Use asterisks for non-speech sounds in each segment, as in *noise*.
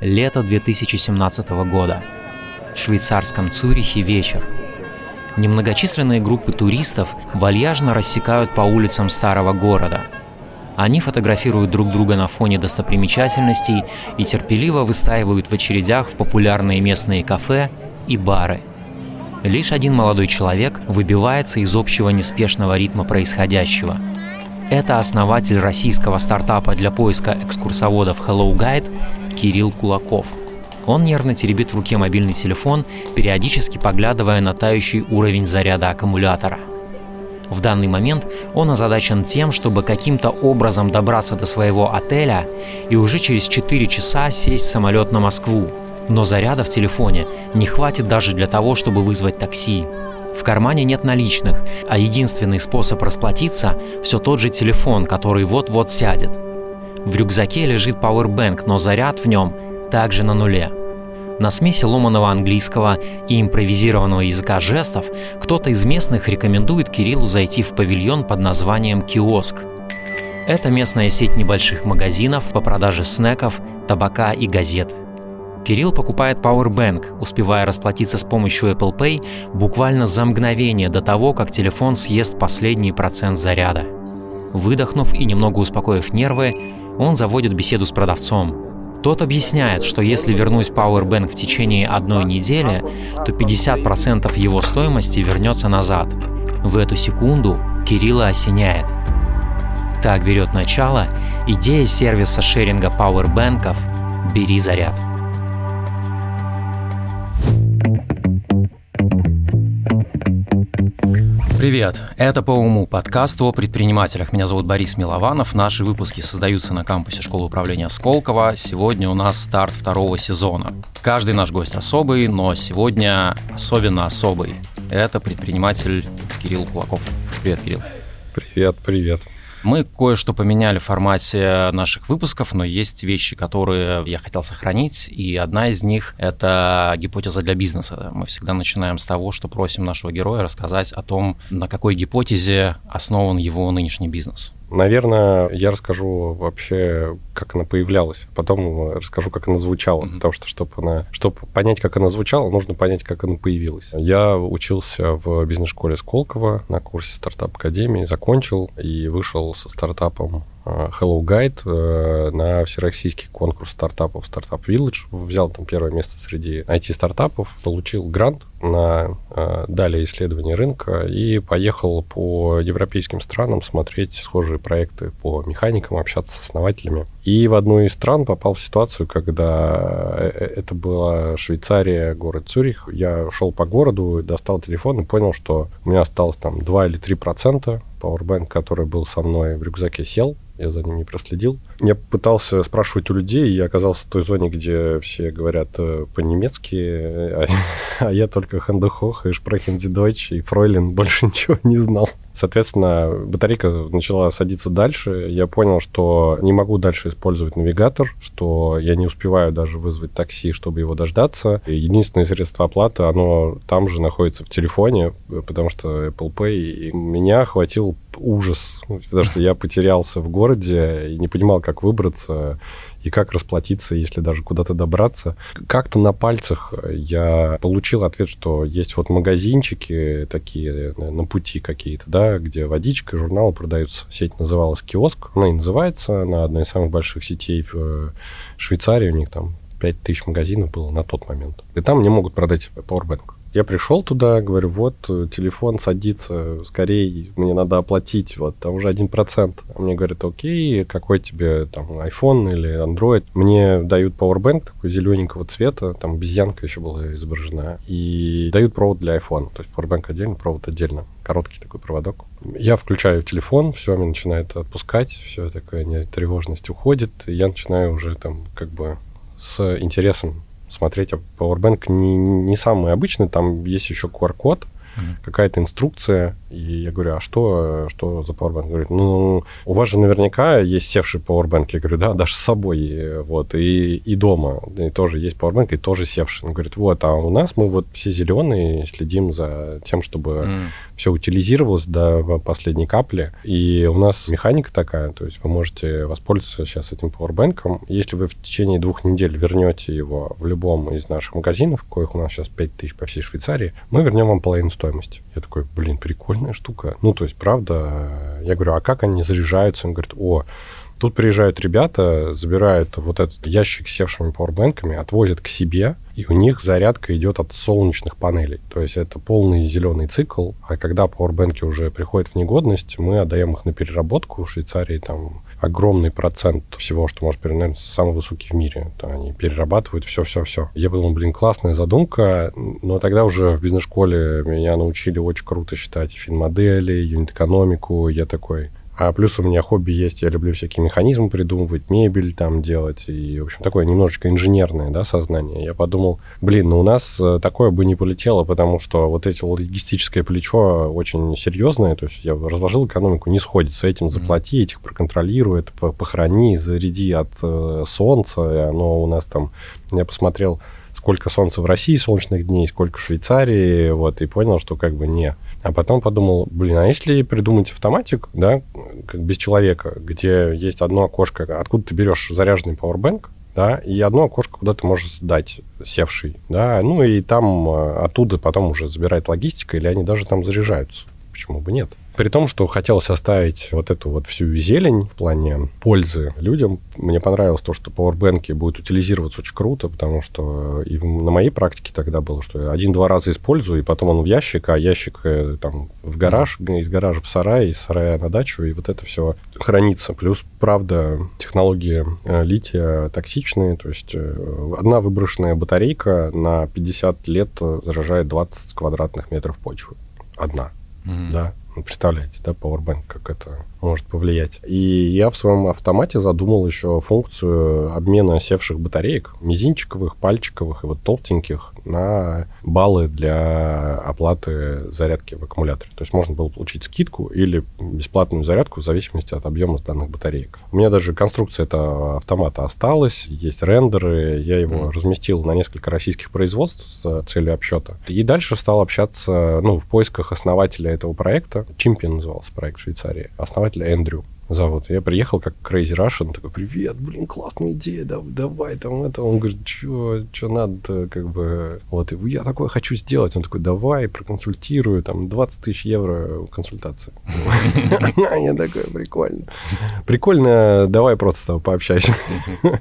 Лето 2017 года. В швейцарском Цюрихе вечер. Немногочисленные группы туристов вальяжно рассекают по улицам старого города. Они фотографируют друг друга на фоне достопримечательностей и терпеливо выстаивают в очередях в популярные местные кафе и бары. Лишь один молодой человек выбивается из общего неспешного ритма происходящего. Это основатель российского стартапа для поиска экскурсоводов Hello Guide Кирилл Кулаков. Он нервно теребит в руке мобильный телефон, периодически поглядывая на тающий уровень заряда аккумулятора. В данный момент он озадачен тем, чтобы каким-то образом добраться до своего отеля и уже через 4 часа сесть в самолет на Москву. Но заряда в телефоне не хватит даже для того, чтобы вызвать такси. В кармане нет наличных, а единственный способ расплатиться – все тот же телефон, который вот-вот сядет. В рюкзаке лежит Powerbank, но заряд в нем также на нуле. На смеси ломаного английского и импровизированного языка жестов кто-то из местных рекомендует Кириллу зайти в павильон под названием «Киоск». Это местная сеть небольших магазинов по продаже снеков, табака и газет. Кирилл покупает Powerbank, успевая расплатиться с помощью Apple Pay буквально за мгновение до того, как телефон съест последний процент заряда. Выдохнув и немного успокоив нервы, он заводит беседу с продавцом. Тот объясняет, что если вернуть Powerbank в течение одной недели, то 50% его стоимости вернется назад. В эту секунду Кирилла осеняет. Так берет начало идея сервиса шеринга Powerbank'ов «Бери заряд». Привет! Это по уму подкаст о предпринимателях. Меня зовут Борис Милованов. Наши выпуски создаются на кампусе школы управления Сколково. Сегодня у нас старт второго сезона. Каждый наш гость особый, но сегодня особенно особый. Это предприниматель Кирилл Кулаков. Привет, Кирилл. Привет, привет. Мы кое-что поменяли в формате наших выпусков, но есть вещи, которые я хотел сохранить, и одна из них — это гипотеза для бизнеса. Мы всегда начинаем с того, что просим нашего героя рассказать о том, на какой гипотезе основан его нынешний бизнес. Наверное, я расскажу вообще, как она появлялась. Потом расскажу, как она звучала. Mm-hmm. Потому что, чтобы, она, чтобы понять, как она звучала, нужно понять, как она появилась. Я учился в бизнес-школе Сколково на курсе стартап-академии, закончил и вышел со стартапом Э, Hello Guide э, на всероссийский конкурс стартапов Startup Village. Взял там первое место среди IT-стартапов, получил грант на э, далее исследование рынка и поехал по европейским странам смотреть схожие проекты по механикам, общаться с основателями. И в одну из стран попал в ситуацию, когда это была Швейцария, город Цюрих. Я шел по городу, достал телефон и понял, что у меня осталось там 2 или 3 процента Powerbank, который был со мной в рюкзаке, сел я за ним не проследил. Я пытался спрашивать у людей, и оказался в той зоне, где все говорят э, по-немецки, а, *laughs* а я только Хандехох и Шпрехензи Дойч и Фройлен больше *laughs* ничего не знал. Соответственно, батарейка начала садиться дальше. Я понял, что не могу дальше использовать навигатор, что я не успеваю даже вызвать такси, чтобы его дождаться. И единственное средство оплаты, оно там же находится в телефоне, потому что Apple Pay. И меня ужас, потому что я потерялся в городе и не понимал, как выбраться и как расплатиться, если даже куда-то добраться. Как-то на пальцах я получил ответ, что есть вот магазинчики такие на пути какие-то, да, где водичка, журналы продаются. Сеть называлась «Киоск». Она и называется. Она одна из самых больших сетей в Швейцарии. У них там 5000 магазинов было на тот момент. И там мне могут продать Powerbank. Я пришел туда, говорю, вот, телефон садится, скорее, мне надо оплатить, вот, там уже один процент. А мне говорят, окей, какой тебе, там, iPhone или Android? Мне дают Powerbank такой зелененького цвета, там обезьянка еще была изображена, и дают провод для iPhone, то есть Powerbank отдельно, провод отдельно короткий такой проводок. Я включаю телефон, все, меня начинает отпускать, все такое, тревожность уходит, и я начинаю уже там как бы с интересом смотреть, Powerbank не, не самый обычный, там есть еще QR-код, mm-hmm. какая-то инструкция, и я говорю, а что, что за Powerbank? Говорит, ну, у вас же наверняка есть севший Powerbank. Я говорю, да, даже с собой, вот, и, и дома и тоже есть Powerbank, и тоже севший. Он говорит, вот, а у нас мы вот все зеленые, следим за тем, чтобы mm. все утилизировалось до последней капли, и у нас механика такая, то есть вы можете воспользоваться сейчас этим Powerbank, если вы в течение двух недель вернете его в любом из наших магазинов, коих у нас сейчас 5000 по всей Швейцарии, мы вернем вам половину стоимости. Я такой, блин, прикольная штука. Ну, то есть, правда, я говорю, а как они заряжаются? Он говорит, о, Тут приезжают ребята, забирают вот этот ящик с севшими пауэрбэнками, отвозят к себе, и у них зарядка идет от солнечных панелей. То есть это полный зеленый цикл, а когда пауэрбэнки уже приходят в негодность, мы отдаем их на переработку. В Швейцарии там огромный процент всего, что может перенять, самый высокий в мире. Они перерабатывают все-все-все. Я подумал, блин, классная задумка, но тогда уже в бизнес-школе меня научили очень круто считать финмодели, юнит-экономику. Я такой, а плюс у меня хобби есть, я люблю всякие механизмы придумывать, мебель там делать, и, в общем, такое немножечко инженерное, да, сознание. Я подумал, блин, ну у нас э, такое бы не полетело, потому что вот эти логистическое плечо очень серьезное, то есть я разложил экономику, не сходится этим, заплати, этих проконтролируй, это похорони, заряди от э, солнца, оно у нас там, я посмотрел, сколько солнца в России солнечных дней, сколько в Швейцарии, вот, и понял, что как бы не. А потом подумал, блин, а если придумать автоматик, да, как без человека, где есть одно окошко, откуда ты берешь заряженный Powerbank, да, и одно окошко, куда ты можешь сдать севший, да, ну и там э, оттуда потом уже забирает логистика, или они даже там заряжаются. Почему бы нет? При том, что хотелось оставить вот эту вот всю зелень в плане пользы людям, мне понравилось то, что пауэрбэнки будут утилизироваться очень круто, потому что и на моей практике тогда было, что я один-два раза использую, и потом он в ящик, а ящик э, там в гараж, из гаража в сарай, из сарая на дачу, и вот это все хранится. Плюс, правда, технологии э, лития токсичные, то есть э, одна выброшенная батарейка на 50 лет заражает 20 квадратных метров почвы. Одна. Mm-hmm. Да, представляете, да, Powerbank, как это может повлиять. И я в своем автомате задумал еще функцию обмена севших батареек, мизинчиковых, пальчиковых и вот толстеньких, на баллы для оплаты зарядки в аккумуляторе. То есть можно было получить скидку или бесплатную зарядку в зависимости от объема данных батареек. У меня даже конструкция этого автомата осталась, есть рендеры, я его mm. разместил на несколько российских производств с целью обсчета. И дальше стал общаться, ну, в поисках основателя этого проекта. Чемпион назывался проект в Швейцарии. Основатель Эндрю зовут. Я приехал как Crazy Russian, такой, привет, блин, классная идея, да, давай там это. Он говорит, что что надо как бы, вот, я такое хочу сделать. Он такой, давай, проконсультирую, там, 20 тысяч евро консультации. *laughs* Я такой, прикольно. Прикольно, давай просто с тобой пообщайся. *laughs*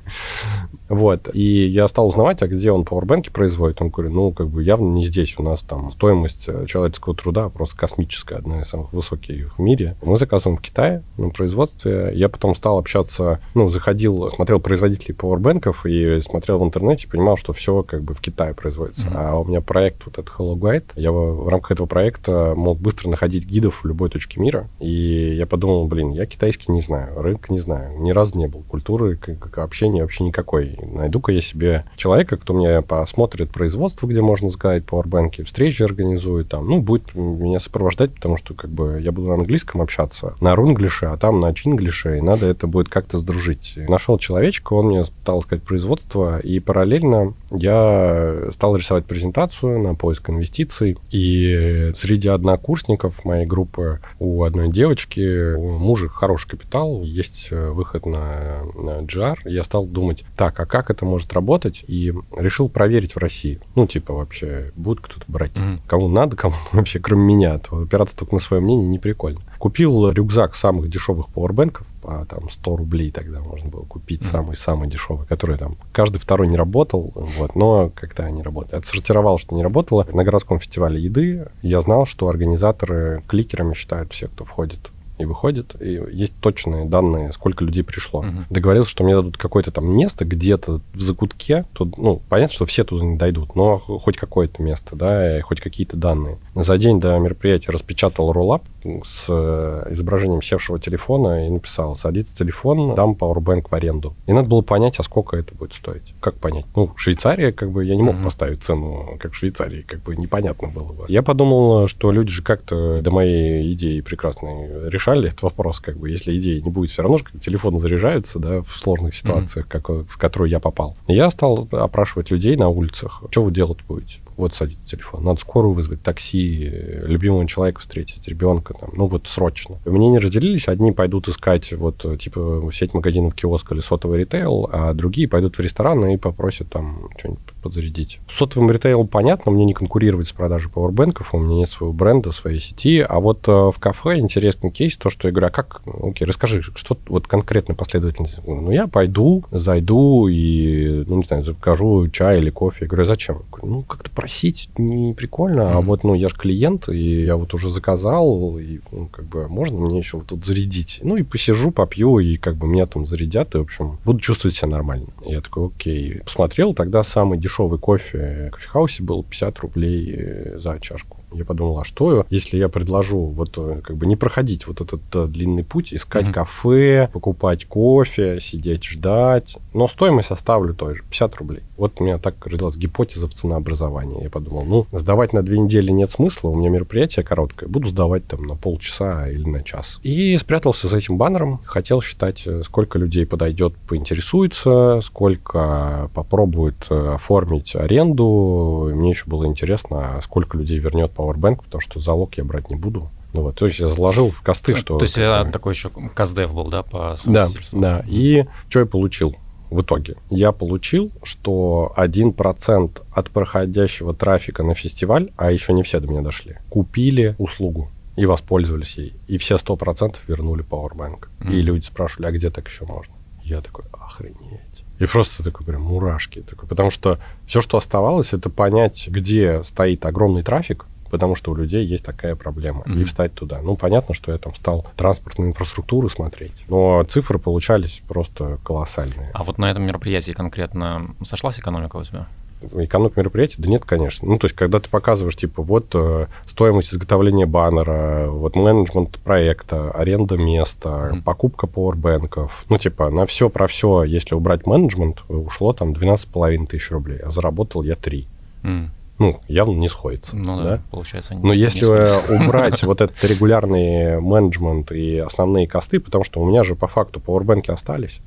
Вот. И я стал узнавать, а где он пауэрбэнки производит. Он говорит, ну, как бы явно не здесь. У нас там стоимость э, человеческого труда просто космическая, одна из самых высоких в мире. Мы заказываем в Китае на производстве. Я потом стал общаться, ну, заходил, смотрел производителей пауэрбэнков и смотрел в интернете, понимал, что все как бы в Китае производится. Mm-hmm. А у меня проект вот этот Hello Guide. Я в, рамках этого проекта мог быстро находить гидов в любой точке мира. И я подумал, блин, я китайский не знаю, рынка не знаю, ни разу не был. Культуры, как, общения вообще никакой найду-ка я себе человека, кто мне посмотрит производство, где можно сказать пауэрбэнки, встречи организует, там, ну, будет меня сопровождать, потому что, как бы, я буду на английском общаться, на рунглише, а там на чинглише, и надо это будет как-то сдружить. Нашел человечка, он мне стал сказать производство, и параллельно я стал рисовать презентацию на поиск инвестиций, и среди однокурсников моей группы у одной девочки, у мужа хороший капитал, есть выход на, на GR, я стал думать, так, а а как это может работать, и решил проверить в России. Ну, типа, вообще, будет кто-то брать. Mm-hmm. Кому надо, кому *laughs* вообще, кроме меня, то опираться только на свое мнение не прикольно. Купил рюкзак самых дешевых пауэрбэнков, по там 100 рублей тогда можно было купить самый-самый дешевый, который там каждый второй не работал, вот, но как-то они работали. Отсортировал, что не работало. На городском фестивале еды я знал, что организаторы кликерами считают все, кто входит и выходит, и есть точные данные, сколько людей пришло. Угу. Договорился, что мне дадут какое-то там место где-то в закутке. Тут, ну, понятно, что все туда не дойдут, но хоть какое-то место, да, и хоть какие-то данные. За день до мероприятия распечатал роллап, с э, изображением севшего телефона и написал, садится телефон, дам Powerbank в аренду. И надо было понять, а сколько это будет стоить. Как понять? Ну, Швейцария, как бы, я не мог mm-hmm. поставить цену, как в Швейцарии, как бы непонятно было бы. Я подумал, что люди же как-то до моей идеи прекрасной решали этот вопрос, как бы, если идеи не будет, все равно же телефон заряжается, да, в сложных ситуациях, mm-hmm. как, в которые я попал. И я стал опрашивать людей на улицах, что вы делать будете? Вот садится телефон, надо скорую вызвать, такси, любимого человека встретить, ребенка, там, ну вот срочно. Мнения разделились, одни пойдут искать вот типа сеть магазинов, киоск или сотовый ритейл, а другие пойдут в ресторан и попросят там что-нибудь подзарядить. С сотовым ритейлом понятно, мне не конкурировать с продажей пауэрбэнков, у меня нет своего бренда, своей сети, а вот э, в кафе интересный кейс, то, что я говорю, а как, окей, расскажи, что вот конкретно последовательность? Ну, я пойду, зайду и, ну, не знаю, закажу чай или кофе. Я говорю, «А зачем? Я говорю, ну, как-то просить не прикольно, mm-hmm. а вот, ну, я же клиент, и я вот уже заказал, и, ну, как бы, можно мне еще вот тут зарядить? Ну, и посижу, попью, и как бы меня там зарядят, и, в общем, буду чувствовать себя нормально. Я такой, окей. Посмотрел, тогда самый дешевый дешевый кофе в кофехаусе был 50 рублей э, за чашку. Я подумал, а что, если я предложу вот э, как бы не проходить вот этот э, длинный путь, искать mm-hmm. кафе, покупать кофе, сидеть ждать, но стоимость оставлю той же, 50 рублей. Вот у меня так родилась гипотеза в ценообразовании. Я подумал, ну, сдавать на две недели нет смысла, у меня мероприятие короткое, буду сдавать там на полчаса или на час. И спрятался за этим баннером, хотел считать, э, сколько людей подойдет, поинтересуется, сколько попробует оформить аренду. Мне еще было интересно, сколько людей вернет по Powerbank, потому что залог я брать не буду. Ну, вот, то есть я заложил в косты, что... То есть такой, такой еще КАЗДЕВ был, да, по Да, да. И что я получил? в итоге? Я получил, что 1% от проходящего трафика на фестиваль, а еще не все до меня дошли, купили услугу и воспользовались ей. И все 100% вернули Powerbank. Mm. И люди спрашивали, а где так еще можно? Я такой, охренеть. И просто такой прям мурашки. Такой, потому что все, что оставалось, это понять, где стоит огромный трафик, потому что у людей есть такая проблема, mm-hmm. и встать туда. Ну, понятно, что я там стал транспортную инфраструктуру смотреть, но цифры получались просто колоссальные. А вот на этом мероприятии конкретно сошлась экономика у тебя? экономика мероприятия? Да нет, конечно. Ну, то есть, когда ты показываешь, типа, вот э, стоимость изготовления баннера, вот менеджмент проекта, аренда места, mm-hmm. покупка пауэрбэнков, ну, типа, на все про все, если убрать менеджмент, ушло там 12,5 тысяч рублей, а заработал я 3. Mm ну, явно не сходится. Ну да, да? получается. Но если *laughs* убрать *laughs* вот этот регулярный менеджмент и основные косты, потому что у меня же по факту пауэрбэнки остались,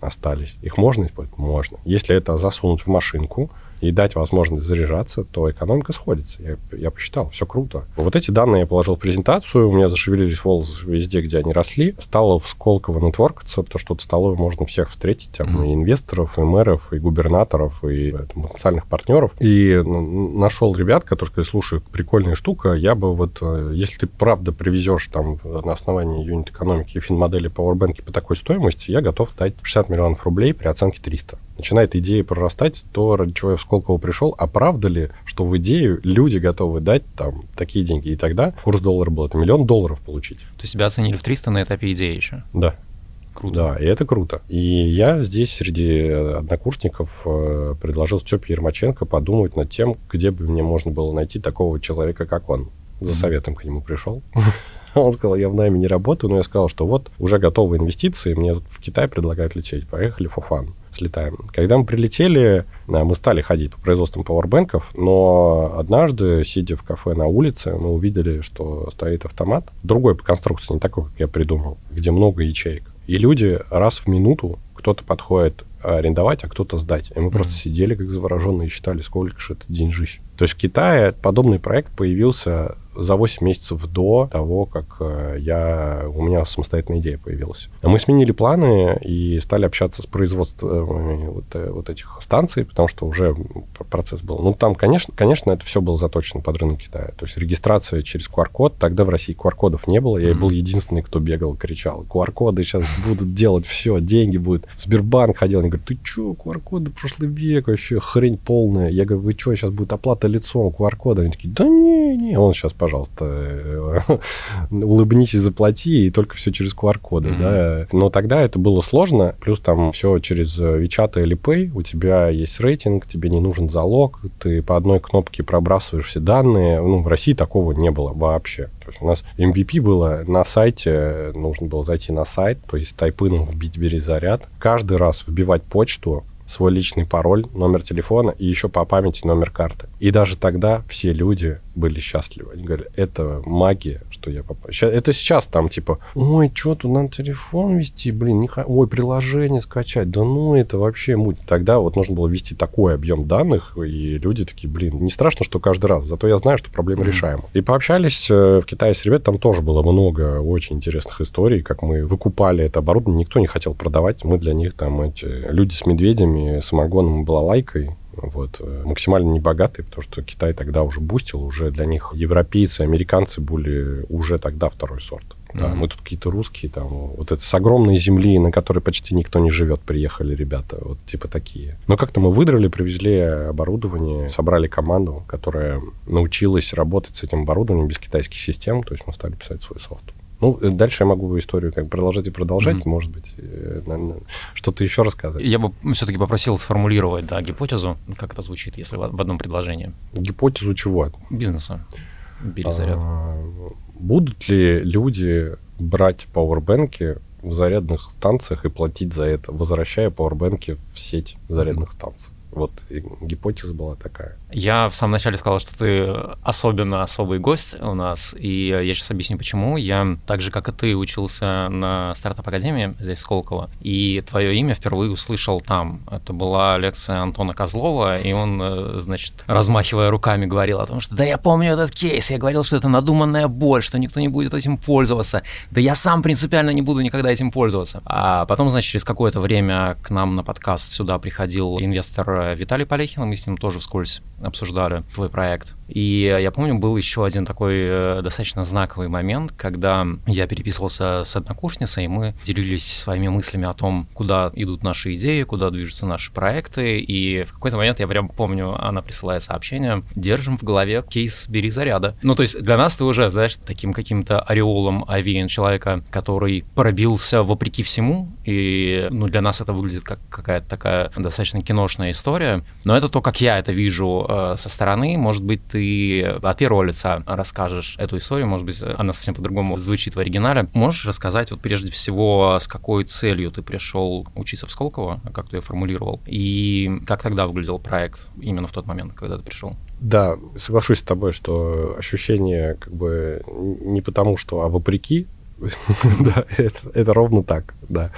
остались. Их можно использовать? Можно. Если это засунуть в машинку, и дать возможность заряжаться, то экономика сходится. Я, я посчитал, все круто. Вот эти данные я положил в презентацию, у меня зашевелились волосы везде, где они росли. Стало в Сколково нетворкаться, потому что в столовой можно всех встретить, там, mm-hmm. и инвесторов, и мэров, и губернаторов, и там, потенциальных партнеров. И нашел ребят, которые сказали, слушай, прикольная штука, я бы вот, э, если ты правда привезешь там на основании юнит экономики и финмодели Powerbank по такой стоимости, я готов дать 60 миллионов рублей при оценке 300 начинает идея прорастать, то, ради чего я в Сколково пришел, а правда ли, что в идею люди готовы дать там такие деньги? И тогда курс доллара был, это миллион долларов получить. То есть себя оценили в 300 на этапе идеи еще? Да. Круто. Да, и это круто. И я здесь среди однокурсников э, предложил Степе Ермаченко подумать над тем, где бы мне можно было найти такого человека, как он. За mm-hmm. советом к нему пришел. *laughs* Он сказал, я в найме не работаю, но я сказал, что вот уже готовы инвестиции, мне в Китай предлагают лететь, поехали for fun слетаем. Когда мы прилетели, э, мы стали ходить по производству пауэрбэнков, но однажды, сидя в кафе на улице, мы увидели, что стоит автомат, другой по конструкции, не такой, как я придумал, где много ячеек. И люди раз в минуту, кто-то подходит арендовать, а кто-то сдать. И мы mm-hmm. просто сидели как завороженные и считали, сколько же это деньжищ. То есть в Китае подобный проект появился за 8 месяцев до того, как э, я, у меня самостоятельная идея появилась. Мы сменили планы и стали общаться с производством вот, э, вот этих станций, потому что уже процесс был. Ну, там, конечно, конечно, это все было заточено под рынок Китая. То есть регистрация через QR-код. Тогда в России QR-кодов не было. Я mm-hmm. был единственный, кто бегал, кричал. QR-коды сейчас будут делать все, деньги будут. Сбербанк ходил, они говорят, ты что, QR-коды прошлый век вообще, хрень полная. Я говорю, вы что, сейчас будет оплата лицом QR-кода? Они такие, да не, не. Он сейчас пожалуйста, э, *laughs* улыбнись и заплати, и только все через QR-коды, mm-hmm. да. Но тогда это было сложно, плюс там все через WeChat или Pay, у тебя есть рейтинг, тебе не нужен залог, ты по одной кнопке пробрасываешь все данные. Ну, в России такого не было вообще. То есть у нас MVP было на сайте, нужно было зайти на сайт, то есть тайпыном вбить «бери заряд», каждый раз вбивать почту, свой личный пароль, номер телефона и еще по памяти номер карты. И даже тогда все люди были счастливы. Они говорили, это магия, что я попал. Это сейчас там типа, ой, что тут надо телефон вести, блин, не х... ой, приложение скачать, да ну это вообще муть. Тогда вот нужно было ввести такой объем данных, и люди такие, блин, не страшно, что каждый раз, зато я знаю, что проблема mm-hmm. решаема. И пообщались э, в Китае с ребятами, там тоже было много очень интересных историй, как мы выкупали это оборудование, никто не хотел продавать, мы для них там эти люди с медведями, самогоном и балалайкой, вот, э, максимально небогатые, потому что Китай тогда уже бустил, уже для них европейцы, американцы были уже тогда второй сорт. Да, mm-hmm. мы тут какие-то русские, там, вот это с огромной земли, на которой почти никто не живет, приехали ребята, вот типа такие. Но как-то мы выдрали, привезли оборудование, собрали команду, которая научилась работать с этим оборудованием без китайских систем, то есть мы стали писать свой софт. Ну, э, дальше я могу историю как продолжать и продолжать, mm-hmm. может быть, э, что-то еще рассказать. Я бы все-таки попросил сформулировать, да, гипотезу, как это звучит, если в одном предложении. Гипотезу чего? Бизнеса. Бери заряд. А, будут ли люди брать пауэрбэнки в зарядных станциях и платить за это, возвращая пауэрбэнки в сеть зарядных mm-hmm. станций? Вот гипотеза была такая. Я в самом начале сказал, что ты особенно особый гость у нас, и я сейчас объясню, почему. Я, так же, как и ты, учился на стартап-академии здесь, Сколково, и твое имя впервые услышал там. Это была лекция Антона Козлова, и он, э, значит, размахивая руками, говорил о том, что «да я помню этот кейс, я говорил, что это надуманная боль, что никто не будет этим пользоваться, да я сам принципиально не буду никогда этим пользоваться». А потом, значит, через какое-то время к нам на подкаст сюда приходил инвестор Виталий Полехин, мы с ним тоже вскользь обсуждали твой проект. И я помню, был еще один такой э, достаточно знаковый момент, когда я переписывался с однокурсницей, и мы делились своими мыслями о том, куда идут наши идеи, куда движутся наши проекты. И в какой-то момент, я прям помню, она присылает сообщение, держим в голове кейс «Бери заряда». Ну, то есть для нас ты уже, знаешь, таким каким-то ореолом овеян человека, который пробился вопреки всему, и ну, для нас это выглядит как какая-то такая достаточно киношная история. Но это то, как я это вижу э, со стороны. Может быть, ты от первого лица расскажешь эту историю, может быть, она совсем по-другому звучит в оригинале. Можешь рассказать вот прежде всего, с какой целью ты пришел учиться в Сколково, как ты ее формулировал, и как тогда выглядел проект именно в тот момент, когда ты пришел? Да, соглашусь с тобой, что ощущение как бы не потому, что, а вопреки, *laughs* да, это ровно так, да.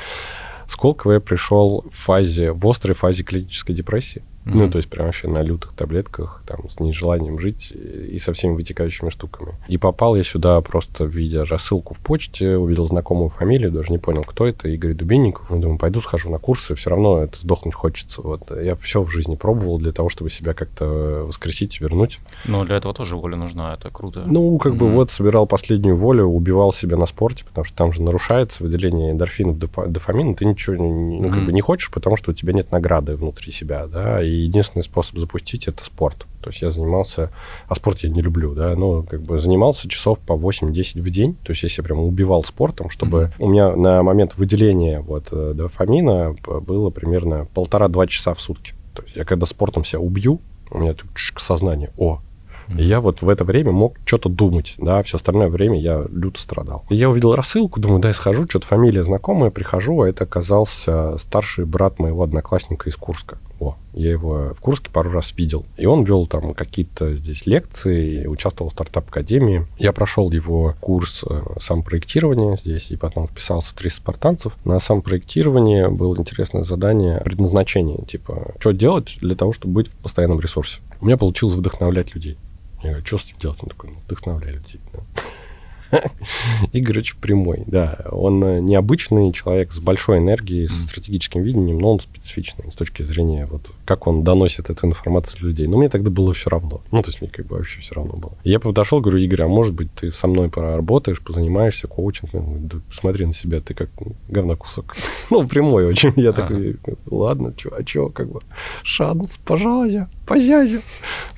Сколково я пришел в фазе, в острой фазе клинической депрессии. Mm-hmm. Ну, то есть прям вообще на лютых таблетках, там, с нежеланием жить и со всеми вытекающими штуками. И попал я сюда просто, видя рассылку в почте, увидел знакомую фамилию, даже не понял, кто это, Игорь Дубинников. Ну, думаю, пойду схожу на курсы, все равно это сдохнуть хочется. Вот. Я все в жизни пробовал для того, чтобы себя как-то воскресить, вернуть. Но для этого тоже воля нужна, это круто. Ну, как mm-hmm. бы вот собирал последнюю волю, убивал себя на спорте, потому что там же нарушается выделение эндорфинов, дофамина, ты ничего ну, mm-hmm. как бы не хочешь, потому что у тебя нет награды внутри себя, да, и единственный способ запустить это спорт. То есть я занимался, а спорт я не люблю, да, но как бы занимался часов по 8-10 в день. То есть я себя прям убивал спортом, чтобы mm-hmm. у меня на момент выделения вот э, дофамина было примерно полтора-два часа в сутки. То есть я когда спортом себя убью, у меня тут сознание, о, и я вот в это время мог что-то думать, да, все остальное время я люто страдал. И я увидел рассылку, думаю, дай схожу, что-то фамилия знакомая, прихожу, а это оказался старший брат моего одноклассника из Курска. О, я его в Курске пару раз видел. И он вел там какие-то здесь лекции, участвовал в стартап-академии. Я прошел его курс э, самопроектирования здесь, и потом вписался в 300 спартанцев. На самопроектировании было интересное задание предназначение, типа, что делать для того, чтобы быть в постоянном ресурсе. У меня получилось вдохновлять людей. Я говорю, что с этим делать? Он такой, ну, вдохновляй людей. *laughs* Игорыч прямой, да. Он э, необычный человек с большой энергией, со стратегическим видением, но он специфичный с точки зрения вот как он доносит эту информацию для людей. Но мне тогда было все равно. Ну, то есть мне как бы вообще все равно было. Я подошел, говорю, Игорь, а может быть ты со мной поработаешь, позанимаешься коучингом? Да смотри на себя, ты как говнокусок. *laughs* ну, прямой очень. Я такой, ладно, чё, а чё, как бы, шанс, пожалуйста, позязя.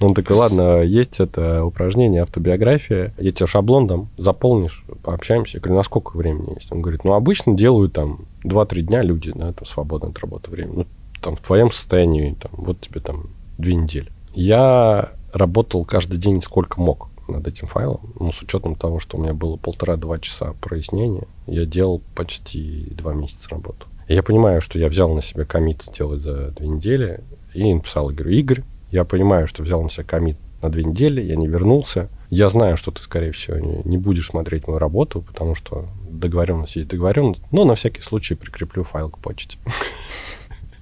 Он такой, ладно, есть это упражнение, автобиография, я тебе шаблон дам, заполнишь, пообщаемся. Я говорю, на сколько времени есть? Он говорит, ну, обычно делают там 2-3 дня люди, да, там свободное от работы время. Ну, там, в твоем состоянии, там, вот тебе там две недели. Я работал каждый день сколько мог над этим файлом. Ну, с учетом того, что у меня было полтора-два часа прояснения, я делал почти два месяца работу. Я понимаю, что я взял на себя комит сделать за две недели, и написал Игорю, Игорь, я понимаю, что взял на себя комит на две недели, я не вернулся. Я знаю, что ты, скорее всего, не, не будешь смотреть мою работу, потому что договоренность есть договоренность, но на всякий случай прикреплю файл к почте. *laughs*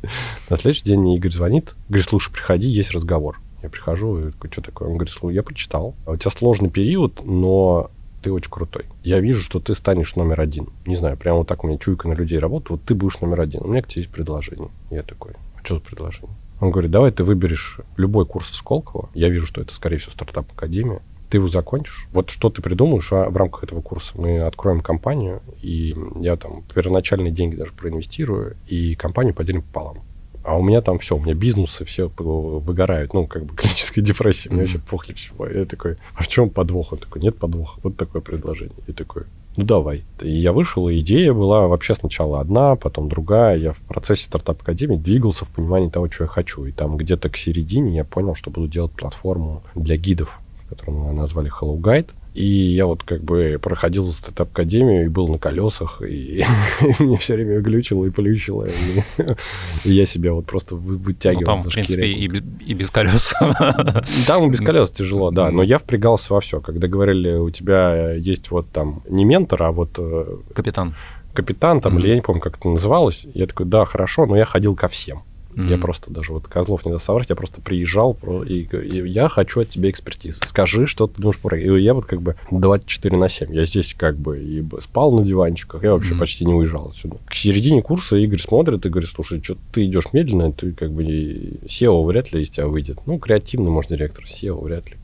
*laughs* На следующий день Игорь звонит, говорит, слушай, приходи, есть разговор. Я прихожу, и что такое? Он говорит, слушай, я прочитал. А у тебя сложный период, но ты очень крутой. Я вижу, что ты станешь номер один. Не знаю, прямо вот так у меня чуйка на людей работает. Вот ты будешь номер один. У меня к тебе есть предложение. Я такой, а что за предложение? Он говорит, давай ты выберешь любой курс Сколково. Я вижу, что это, скорее всего, стартап-академия. Ты его закончишь. Вот что ты придумаешь а в рамках этого курса? Мы откроем компанию, и я там первоначальные деньги даже проинвестирую, и компанию поделим пополам. А у меня там все, у меня бизнесы все выгорают, ну, как бы *laughs* клиническая депрессия, мне вообще похли всего. Я такой, а в чем подвох? Он такой, нет подвоха. Вот такое предложение. И такой, ну давай. И я вышел, и идея была вообще сначала одна, потом другая. Я в процессе стартап-академии двигался в понимании того, что я хочу. И там где-то к середине я понял, что буду делать платформу для гидов, которую мы назвали Hello Guide. И я вот как бы проходил стартап-академию и был на колесах, и *laughs* мне все время глючило и плющило. И *laughs* я себя вот просто вытягивал ну, там, в принципе, и, и без колес. *laughs* Там без колес тяжело, да. Но я впрягался во все. Когда говорили, у тебя есть вот там не ментор, а вот... Э, капитан. Капитан там, или я не помню, как это называлось. Я такой, да, хорошо, но я ходил ко всем. Mm-hmm. Я просто даже вот Козлов не даст соврать, я просто приезжал, и, и я хочу от тебя экспертизы. Скажи, что ты думаешь про... И я вот как бы 24 на 7. Я здесь как бы и спал на диванчиках, я вообще mm-hmm. почти не уезжал отсюда. К середине курса Игорь смотрит и говорит, слушай, что ты идешь медленно, ты как бы SEO вряд ли из тебя выйдет. Ну, креативный, может, директор, SEO вряд ли.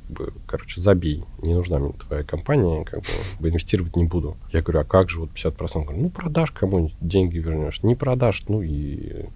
Короче, забей, не нужна мне твоя компания, как бы инвестировать не буду. Я говорю, а как же вот 50%? Он говорит, ну, продашь кому-нибудь, деньги вернешь. Не продашь, ну и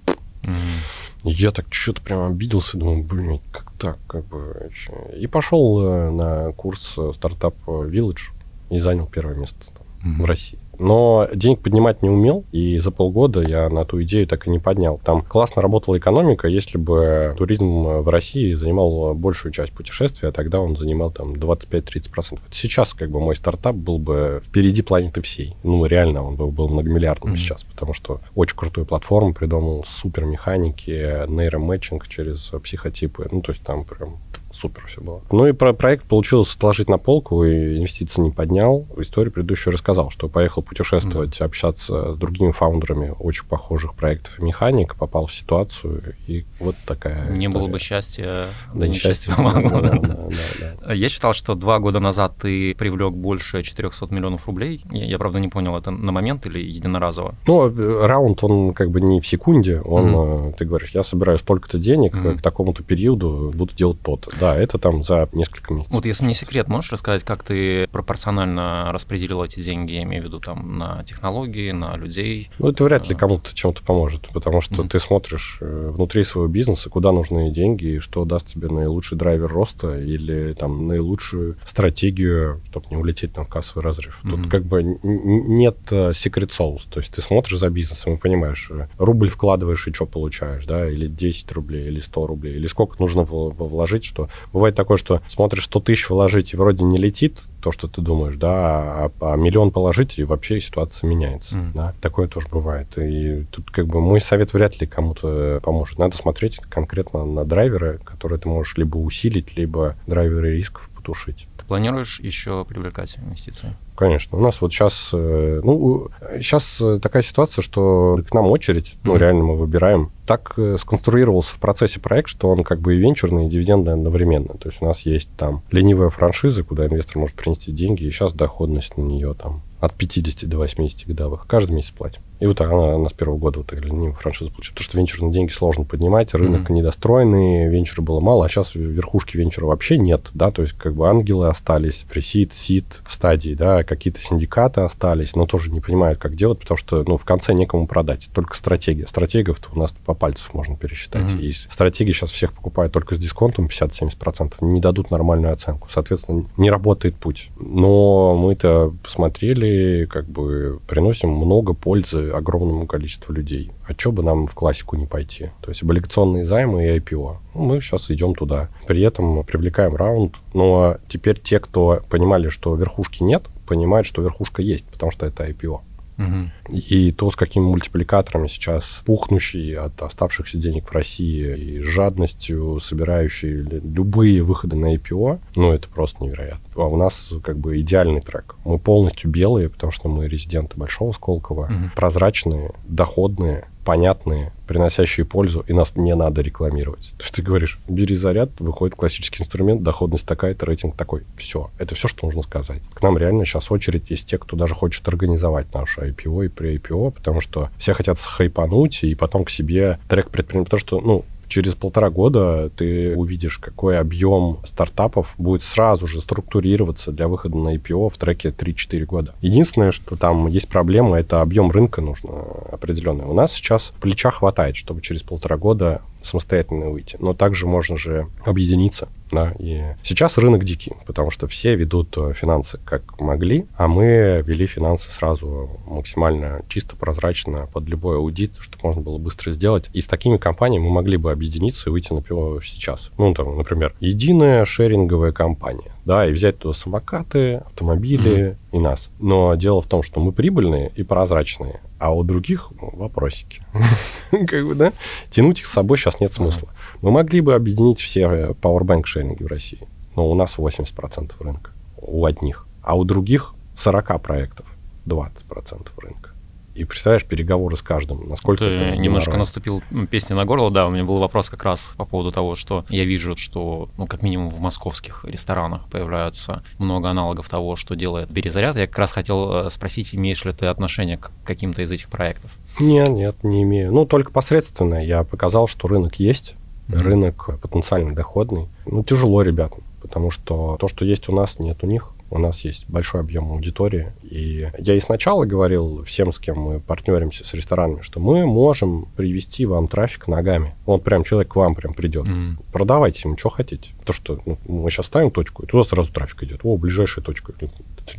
Mm-hmm. Я так что-то прям обиделся, думаю, блин, как так, как бы. И пошел э, на курс э, стартап Village и занял первое место там, mm-hmm. в России. Но денег поднимать не умел, и за полгода я на ту идею так и не поднял. Там классно работала экономика, если бы туризм в России занимал большую часть путешествия, тогда он занимал там 25-30%. Сейчас как бы мой стартап был бы впереди планеты всей. Ну, реально, он был, был многомиллиардным mm-hmm. сейчас, потому что очень крутую платформу придумал, супер механики, нейромэтчинг через психотипы. Ну, то есть там прям супер все было. Ну и про проект получилось отложить на полку, и инвестиции не поднял. Историю предыдущую рассказал, что поехал путешествовать, mm-hmm. общаться с другими фаундерами очень похожих проектов и механик, попал в ситуацию, и вот такая Не история. было бы счастья, да несчастье помогло. Да, да, да, Я читал, что два года назад ты привлек больше 400 миллионов рублей. Я, я, правда, не понял, это на момент или единоразово? Ну, раунд, он как бы не в секунде, он, mm-hmm. ты говоришь, я собираю столько-то денег, mm-hmm. к такому-то периоду буду делать то-то. Да, это там за несколько месяцев. Вот если не секрет, можешь рассказать, как ты пропорционально распределил эти деньги, я имею в виду там на технологии, на людей? Ну, это вряд ли а. кому-то чем-то поможет, потому что mm-hmm. ты смотришь э, внутри своего бизнеса, куда нужны деньги, и что даст тебе наилучший драйвер роста или там наилучшую стратегию, чтобы не улететь там в кассовый разрыв. Mm-hmm. Тут как бы нет секрет соус, то есть ты смотришь за бизнесом и понимаешь, э, рубль вкладываешь и что получаешь, да, или 10 рублей, или 100 рублей, или сколько нужно вложить, что Бывает такое, что смотришь 100 тысяч вложить, и вроде не летит то, что ты думаешь, да, а, а миллион положить, и вообще ситуация меняется. Mm. Да? Такое тоже бывает. И тут как бы мой совет вряд ли кому-то поможет. Надо смотреть конкретно на драйверы, которые ты можешь либо усилить, либо драйверы рисков потушить. Ты планируешь еще привлекать инвестиции? Конечно. У нас вот сейчас, э, ну, сейчас э, такая ситуация, что к нам очередь, ну, mm-hmm. реально мы выбираем. Так э, сконструировался в процессе проект, что он как бы и венчурный, и дивидендный одновременно. То есть у нас есть там ленивая франшиза, куда инвестор может принести деньги, и сейчас доходность на нее там от 50 до 80 годовых. Каждый месяц платим. И вот она, она с первого года вот не франшизу получила. Потому что венчурные деньги сложно поднимать, рынок mm-hmm. недостроенный, венчура было мало, а сейчас верхушки венчура вообще нет, да, то есть как бы ангелы остались, пресид, сид стадии, да, какие-то синдикаты остались, но тоже не понимают, как делать, потому что, ну, в конце некому продать, только стратегия. Стратегов у нас по пальцам можно пересчитать. Mm-hmm. И стратегии сейчас всех покупают только с дисконтом 50-70%, не дадут нормальную оценку. Соответственно, не работает путь. Но мы-то посмотрели, как бы приносим много пользы огромному количеству людей. А что бы нам в классику не пойти? То есть облигационные займы и IPO. Ну, мы сейчас идем туда. При этом привлекаем раунд. Но теперь те, кто понимали, что верхушки нет, понимают, что верхушка есть, потому что это IPO. Угу. И то, с какими мультипликаторами сейчас пухнущий от оставшихся денег в России и жадностью собирающий любые выходы на IPO, ну, это просто невероятно. А у нас как бы идеальный трек. Мы полностью белые, потому что мы резиденты Большого Сколково, угу. прозрачные, доходные, понятные, приносящие пользу, и нас не надо рекламировать. То есть ты говоришь, бери заряд, выходит классический инструмент, доходность такая-то, рейтинг такой. Все. Это все, что нужно сказать. К нам реально сейчас очередь есть те, кто даже хочет организовать нашу IPO и при IPO, потому что все хотят схайпануть и потом к себе трек предпринимать. Потому что, ну, через полтора года ты увидишь, какой объем стартапов будет сразу же структурироваться для выхода на IPO в треке 3-4 года. Единственное, что там есть проблема, это объем рынка нужно определенный. У нас сейчас плеча хватает, чтобы через полтора года самостоятельно выйти. Но также можно же объединиться. Да, и сейчас рынок дикий, потому что все ведут э, финансы как могли, а мы вели финансы сразу максимально чисто, прозрачно, под любой аудит, чтобы можно было быстро сделать. И с такими компаниями мы могли бы объединиться и выйти на пиво сейчас. Ну, там, например, единая шеринговая компания да, и взять туда самокаты, автомобили mm-hmm. и нас. Но дело в том, что мы прибыльные и прозрачные, а у других ну, вопросики. *laughs* как бы, да? Тянуть их с собой сейчас нет смысла. Мы могли бы объединить все Powerbank шеринги в России, но у нас 80% рынка у одних, а у других 40 проектов 20% рынка. И представляешь, переговоры с каждым, насколько Ты это немножко народ. наступил песни на горло, да, у меня был вопрос как раз по поводу того, что я вижу, что, ну, как минимум в московских ресторанах появляются много аналогов того, что делает Березаряд. Я как раз хотел э, спросить, имеешь ли ты отношение к каким-то из этих проектов? Нет, нет, не имею. Ну, только посредственное. Я показал, что рынок есть, mm-hmm. рынок потенциально доходный. Ну, тяжело ребятам, потому что то, что есть у нас, нет у них у нас есть большой объем аудитории. И я и сначала говорил всем, с кем мы партнеримся с ресторанами, что мы можем привести вам трафик ногами. Вот прям человек к вам прям придет. Mm. Продавайте ему, что хотите. Потому что ну, мы сейчас ставим точку, и туда сразу трафик идет. О, ближайшая точка.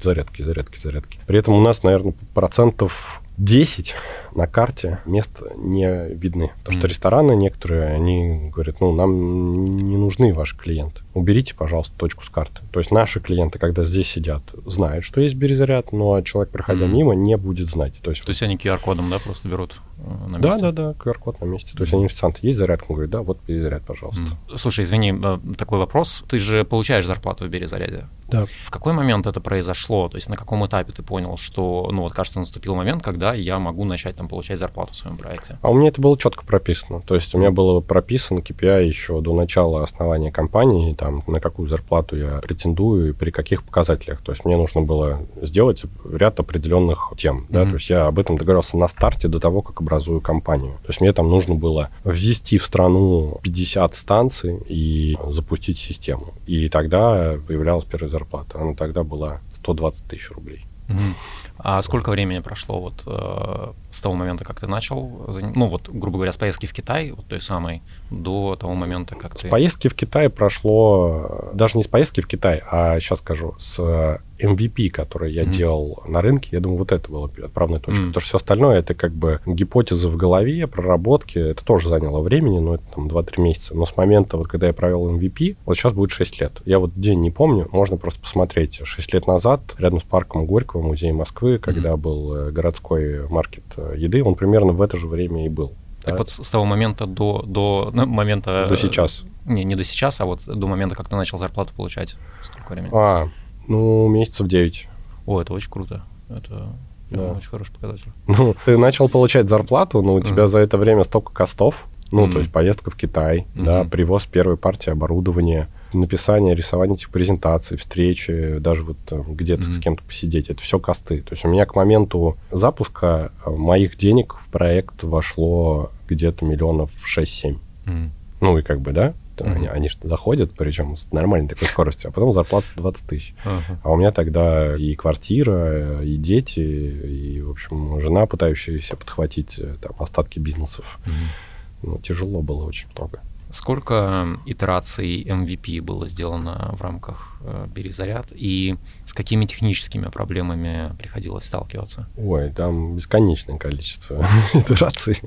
Зарядки, зарядки, зарядки. При этом у нас, наверное, процентов 10 на карте мест не видны. Потому mm. что рестораны некоторые, они говорят, ну, нам не нужны ваши клиенты. Уберите, пожалуйста, точку с карты. То есть наши клиенты, когда здесь сидят, знают, что есть березаряд, но человек, проходя mm. мимо, не будет знать. То есть, То есть они QR-кодом, да, просто берут на месте? Да, да, да, QR-код на месте. То есть они официанты, есть зарядка? Он говорит, да, вот березаряд, пожалуйста. Mm. Слушай, извини, э, такой вопрос. Ты же получаешь зарплату в березаряде? Да. В какой момент это произошло? То есть на каком этапе ты понял, что, ну вот, кажется, наступил момент, когда я могу начать там получать зарплату в своем проекте? А у меня это было четко прописано. То есть у меня было прописано KPI еще до начала основания компании, там, на какую зарплату я претендую и при каких показателях. То есть мне нужно было сделать ряд определенных тем. Да? Mm-hmm. То есть я об этом договорился на старте до того, как образую компанию. То есть мне там нужно было ввести в страну 50 станций и запустить систему. И тогда появлялась первая зарплата. Она тогда была 120 тысяч рублей. А сколько времени прошло вот э, с того момента, как ты начал, ну вот, грубо говоря, с поездки в Китай, вот той самой, до того момента, как с ты... С поездки в Китай прошло, даже не с поездки в Китай, а сейчас скажу, с MVP, который я mm-hmm. делал на рынке, я думаю, вот это было отправной точкой. Mm-hmm. Потому что все остальное это как бы гипотезы в голове, проработки. Это тоже заняло времени, но это там 2-3 месяца. Но с момента, вот когда я провел MVP, вот сейчас будет 6 лет. Я вот день не помню, можно просто посмотреть. 6 лет назад, рядом с парком Горького, музей Москвы, когда mm-hmm. был э, городской маркет э, еды, он примерно в это же время и был. Так да? вот с того момента до, до ну, момента... До сейчас. Не, не до сейчас, а вот до момента, как ты начал зарплату получать. Сколько времени? А, ну, месяцев 9. О, это очень круто. Это да. очень хороший показатель. *laughs* Ну, ты начал получать зарплату, но у тебя за это время столько костов, ну, то есть поездка в Китай, mm-hmm. да, привоз первой партии оборудования, написание, рисование этих презентаций, встречи, даже вот где-то mm-hmm. с кем-то посидеть, это все косты. То есть у меня к моменту запуска э, моих денег в проект вошло где-то миллионов 6-7. Mm-hmm. Ну и как бы, да, Mm-hmm. Они, они заходят, причем с нормальной такой скоростью, а потом зарплата 20 тысяч. Uh-huh. А у меня тогда и квартира, и дети, и, в общем, жена, пытающаяся подхватить э, там, остатки бизнесов. Mm-hmm. Ну, тяжело было очень много. Сколько итераций MVP было сделано в рамках э, «Бери и с какими техническими проблемами приходилось сталкиваться? Ой, там бесконечное количество *laughs* итераций.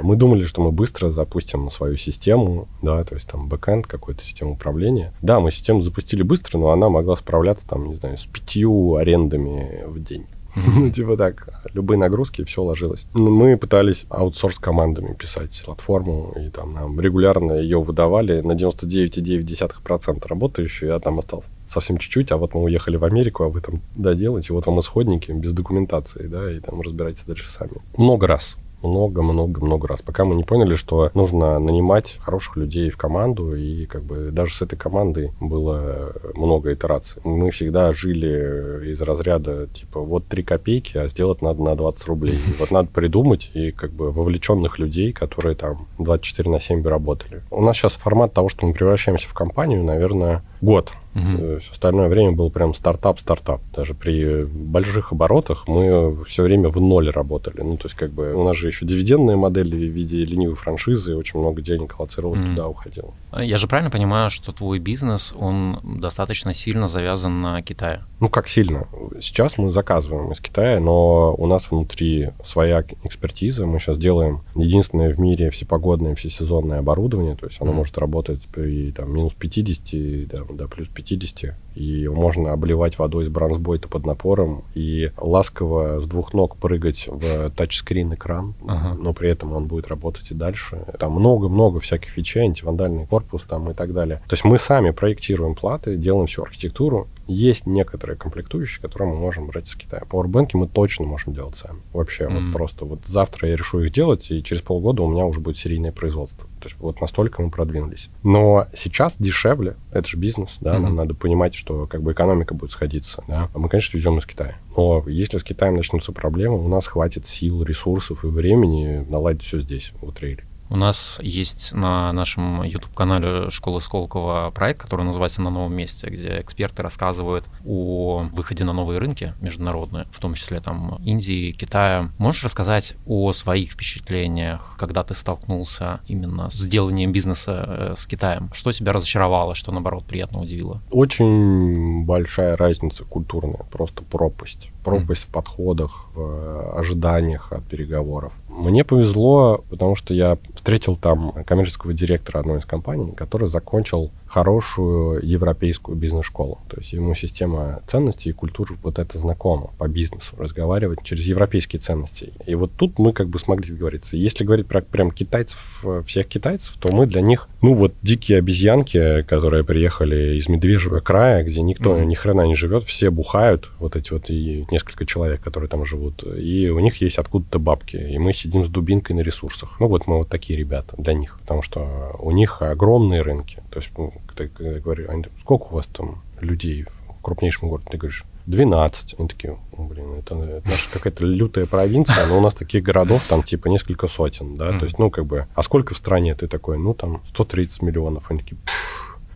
Мы думали, что мы быстро запустим свою систему, да, то есть там бэкэнд, какую-то систему управления. Да, мы систему запустили быстро, но она могла справляться там, не знаю, с пятью арендами в день. Ну, типа так, любые нагрузки, все ложилось. Мы пытались аутсорс командами писать платформу, и там нам регулярно ее выдавали на 99,9% работающую, я там остался совсем чуть-чуть, а вот мы уехали в Америку, а вы там доделаете, вот вам исходники без документации, да, и там разбирайтесь дальше сами. Много раз много-много-много раз, пока мы не поняли, что нужно нанимать хороших людей в команду, и как бы даже с этой командой было много итераций. Мы всегда жили из разряда, типа, вот 3 копейки, а сделать надо на 20 рублей. И вот надо придумать и как бы вовлеченных людей, которые там 24 на 7 работали. У нас сейчас формат того, что мы превращаемся в компанию, наверное, год. Угу. Все остальное время был прям стартап-стартап. Даже при больших оборотах мы все время в ноль работали. Ну, то есть, как бы, у нас же еще дивидендные модели в виде ленивой франшизы, очень много денег аллоцировалось угу. туда уходило. А я же правильно понимаю, что твой бизнес, он достаточно сильно завязан на Китае? Ну, как сильно? Сейчас мы заказываем из Китая, но у нас внутри своя экспертиза. Мы сейчас делаем единственное в мире всепогодное, всесезонное оборудование. То есть оно mm. может работать при там, минус 50, да, до плюс 50, 50 и можно обливать водой с бронзбойта под напором и ласково с двух ног прыгать в тачскрин экран, ага. но при этом он будет работать и дальше. Там много-много всяких вещей, антивандальный корпус там и так далее. То есть мы сами проектируем платы, делаем всю архитектуру, есть некоторые комплектующие, которые мы можем брать из Китая. Powerbank мы точно можем делать сами. Вообще, mm. вот просто вот завтра я решу их делать, и через полгода у меня уже будет серийное производство. То есть вот настолько мы продвинулись. Но сейчас дешевле, это же бизнес, да, mm-hmm. нам надо понимать, что как бы экономика будет сходиться, да. А мы, конечно, везем из Китая. Но если с Китаем начнутся проблемы, у нас хватит сил, ресурсов и времени наладить все здесь, в Утрейле. У нас есть на нашем YouTube-канале «Школа Сколково» проект, который называется «На новом месте», где эксперты рассказывают о выходе на новые рынки международные, в том числе там Индии, Китая. Можешь рассказать о своих впечатлениях, когда ты столкнулся именно с деланием бизнеса э, с Китаем? Что тебя разочаровало, что, наоборот, приятно удивило? Очень большая разница культурная, просто пропасть. Пропасть mm. в подходах, в ожиданиях от переговоров. Мне повезло, потому что я встретил там коммерческого директора одной из компаний, который закончил хорошую европейскую бизнес-школу. То есть ему система ценностей и культур вот это знакомо по бизнесу, разговаривать через европейские ценности. И вот тут мы как бы смогли договориться. Если говорить про прям китайцев, всех китайцев, то мы для них, ну вот дикие обезьянки, которые приехали из Медвежьего края, где никто mm-hmm. ни хрена не живет, все бухают, вот эти вот и несколько человек, которые там живут, и у них есть откуда-то бабки, и мы сидим с дубинкой на ресурсах. Ну вот мы вот такие ребята для них, потому что у них огромные рынки. То есть, ну, когда, когда говорю, сколько у вас там людей в крупнейшем городе? Ты говоришь, 12. Они такие, блин, это, это наша какая-то лютая провинция, но у нас таких городов там типа несколько сотен, да, mm-hmm. то есть, ну, как бы, а сколько в стране ты такой? Ну, там 130 миллионов. Они такие,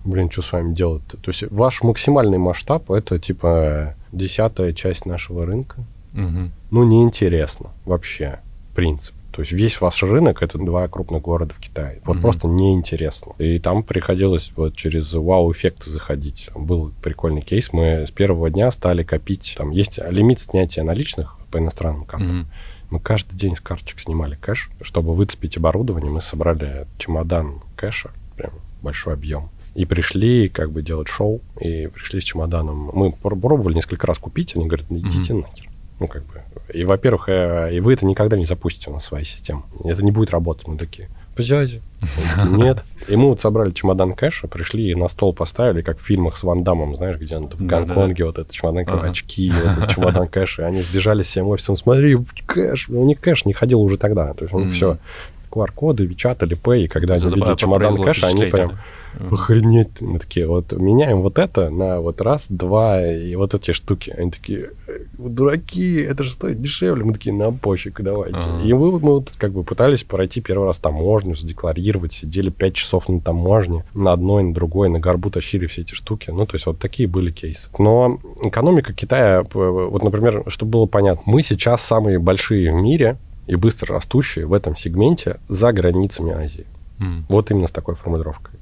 блин, что с вами делать-то? То есть ваш максимальный масштаб это типа десятая часть нашего рынка. Mm-hmm. Ну, неинтересно вообще, в принципе. То есть весь ваш рынок это два крупных города в Китае. Вот mm-hmm. просто неинтересно. И там приходилось вот через вау-эффект заходить. Был прикольный кейс. Мы с первого дня стали копить. Там есть лимит снятия наличных по иностранным картам. Mm-hmm. Мы каждый день с карточек снимали кэш. Чтобы выцепить оборудование, мы собрали чемодан кэша, прям большой объем. И пришли как бы делать шоу, и пришли с чемоданом. Мы пробовали несколько раз купить, они говорят, идите mm-hmm. нахер. Ну, как бы. И, во-первых, э, и вы это никогда не запустите на своей системе. Это не будет работать. Мы такие, взять. Нет. И мы вот собрали чемодан кэша, пришли и на стол поставили, как в фильмах с Ван Дамом, знаешь, где он в Гонконге, вот этот чемодан кэша, очки, вот этот чемодан *laughs* кэша. И они сбежали всем офисом, смотри, кэш. У них кэш не ходил уже тогда. То есть, ну, все. QR-коды, Вичат или Pay, и когда они видели чемодан кэша, они прям... охренеть. Мы такие, вот меняем вот это на вот раз, два и вот эти штуки. Они такие, «Э, дураки, это же стоит дешевле. Мы такие, на пофиг, давайте. Ага. И мы, мы вот как бы пытались пройти первый раз таможню, задекларировать, сидели пять часов на таможне, на одной, на другой, на горбу тащили все эти штуки. Ну, то есть вот такие были кейсы. Но экономика Китая, вот, например, чтобы было понятно, мы сейчас самые большие в мире и быстро растущие в этом сегменте за границами Азии. Mm. Вот именно с такой формулировкой.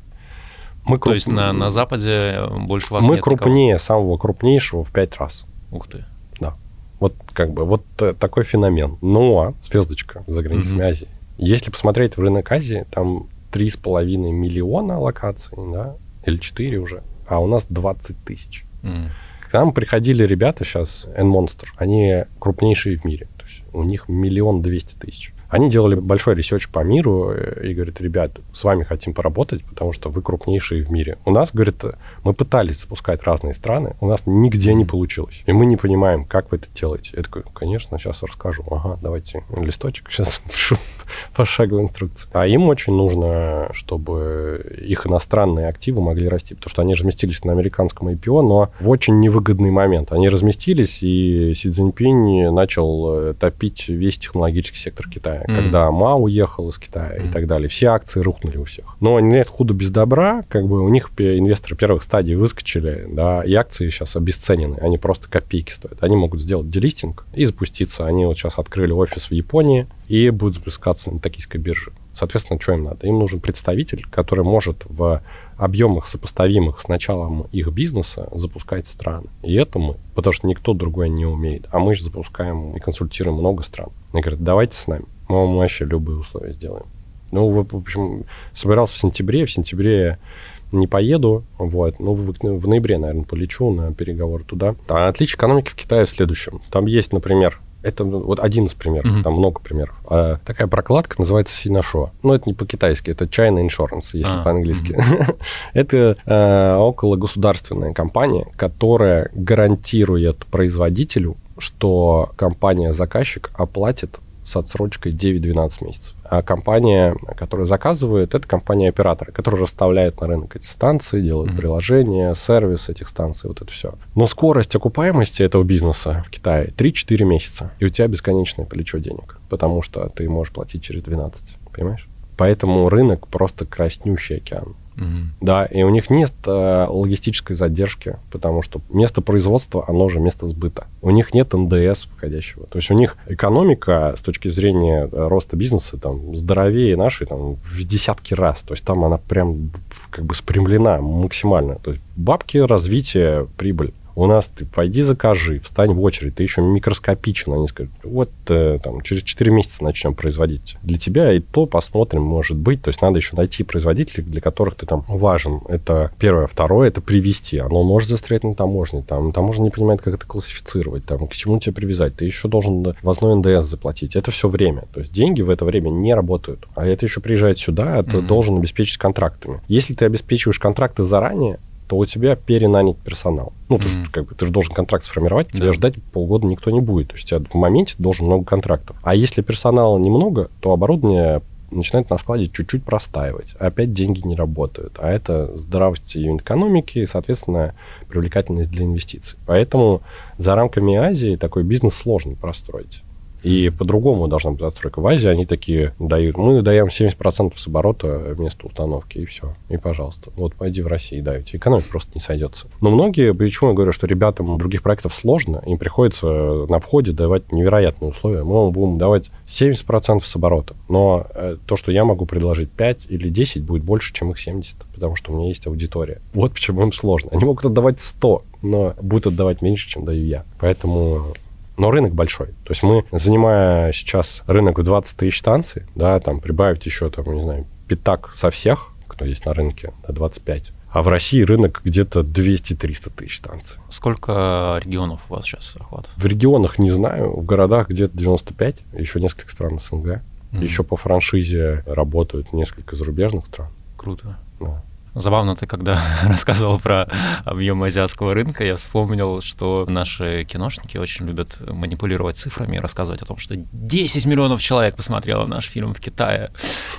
Мы То круп... есть на, на Западе больше вас Мы нет крупнее никого? самого крупнейшего в пять раз. Ух ты. Да. Вот как бы вот э, такой феномен. Но звездочка за границами mm-hmm. Азии. Если посмотреть в рынок Азии, там 3,5 миллиона локаций, да, или 4 уже, а у нас 20 тысяч. Mm. К нам приходили ребята сейчас, N-Monster, они крупнейшие в мире. То есть у них миллион двести тысяч. Они делали большой research по миру и говорят, ребят, с вами хотим поработать, потому что вы крупнейшие в мире. У нас, говорит, мы пытались запускать разные страны, у нас нигде не получилось. И мы не понимаем, как вы это делаете. Я такой, конечно, сейчас расскажу. Ага, давайте листочек, *laughs* сейчас напишу пошаговую инструкцию. А им очень нужно, чтобы их иностранные активы могли расти, потому что они разместились на американском IPO, но в очень невыгодный момент. Они разместились, и Си Цзиньпинь начал э, топить весь технологический сектор Китая, mm. когда Ма уехал из Китая mm. и так далее. Все акции рухнули у всех. Но нет худо без добра, как бы у них инвесторы первых стадий выскочили, да, и акции сейчас обесценены, они просто копейки стоят. Они могут сделать делистинг и запуститься. Они вот сейчас открыли офис в Японии, и будут запускаться на токийской бирже. Соответственно, что им надо? Им нужен представитель, который может в объемах, сопоставимых с началом их бизнеса, запускать страны. И это мы, потому что никто другой не умеет. А мы же запускаем и консультируем много стран. Они говорят, давайте с нами, мы вам вообще любые условия сделаем. Ну, в общем, собирался в сентябре, в сентябре не поеду, вот, ну, в, в ноябре, наверное, полечу на переговоры туда. А отличие экономики в Китае в следующем. Там есть, например, это вот один из примеров, mm-hmm. там много примеров. А, такая прокладка называется Синашо. Ну, это не по-китайски, это China Insurance, если а, по-английски. Mm-hmm. *laughs* это э, около государственная компания, которая гарантирует производителю, что компания-заказчик оплатит с отсрочкой 9-12 месяцев. А компания, которая заказывает, это компания-оператор, которая расставляет на рынок эти станции, делает mm-hmm. приложения, сервис этих станций, вот это все. Но скорость окупаемости этого бизнеса в Китае 3-4 месяца, и у тебя бесконечное плечо денег, потому что ты можешь платить через 12, понимаешь? Поэтому рынок просто краснющий океан. Да, и у них нет э, логистической задержки, потому что место производства, оно же место сбыта. У них нет НДС входящего. То есть у них экономика с точки зрения э, роста бизнеса там здоровее нашей там, в десятки раз. То есть там она прям как бы спрямлена максимально. То есть бабки, развитие, прибыль у нас ты пойди закажи, встань в очередь, ты еще микроскопичен. Они скажут, вот э, там, через 4 месяца начнем производить. Для тебя и то посмотрим, может быть. То есть надо еще найти производителей, для которых ты там важен. Это первое. Второе, это привести. Оно может застрять на таможне. Там таможня не понимает, как это классифицировать. Там, к чему тебя привязать. Ты еще должен ввозной НДС заплатить. Это все время. То есть деньги в это время не работают. А это еще приезжает сюда, ты mm-hmm. должен обеспечить контрактами. Если ты обеспечиваешь контракты заранее, то у тебя перенанят персонал. Ну, mm-hmm. ты, же, как бы, ты же должен контракт сформировать, тебя да. ждать полгода никто не будет. То есть у тебя в моменте должен много контрактов. А если персонала немного, то оборудование начинает на складе чуть-чуть простаивать. Опять деньги не работают. А это здравость экономики и, соответственно, привлекательность для инвестиций. Поэтому за рамками Азии такой бизнес сложно простроить. И по-другому должна быть отстройка. В Азии они такие дают. Мы даем 70% с оборота вместо установки, и все. И пожалуйста. Вот пойди в России даете. Экономика просто не сойдется. Но многие, почему я говорю, что ребятам других проектов сложно, им приходится на входе давать невероятные условия. Мы вам будем давать 70% с оборота. Но э, то, что я могу предложить 5 или 10, будет больше, чем их 70, потому что у меня есть аудитория. Вот почему им сложно. Они могут отдавать 100, но будут отдавать меньше, чем даю я. Поэтому но рынок большой. То есть мы, занимая сейчас рынок в 20 тысяч станций, да, там прибавить еще, там, не знаю, пятак со всех, кто есть на рынке, до 25. А в России рынок где-то 200-300 тысяч станций. Сколько регионов у вас сейчас охват? В регионах не знаю, в городах где-то 95, еще несколько стран СНГ. Mm-hmm. Еще по франшизе работают несколько зарубежных стран. Круто. Да. Забавно ты, когда *laughs* рассказывал про объем азиатского рынка, я вспомнил, что наши киношники очень любят манипулировать цифрами и рассказывать о том, что 10 миллионов человек посмотрело наш фильм в Китае. *laughs*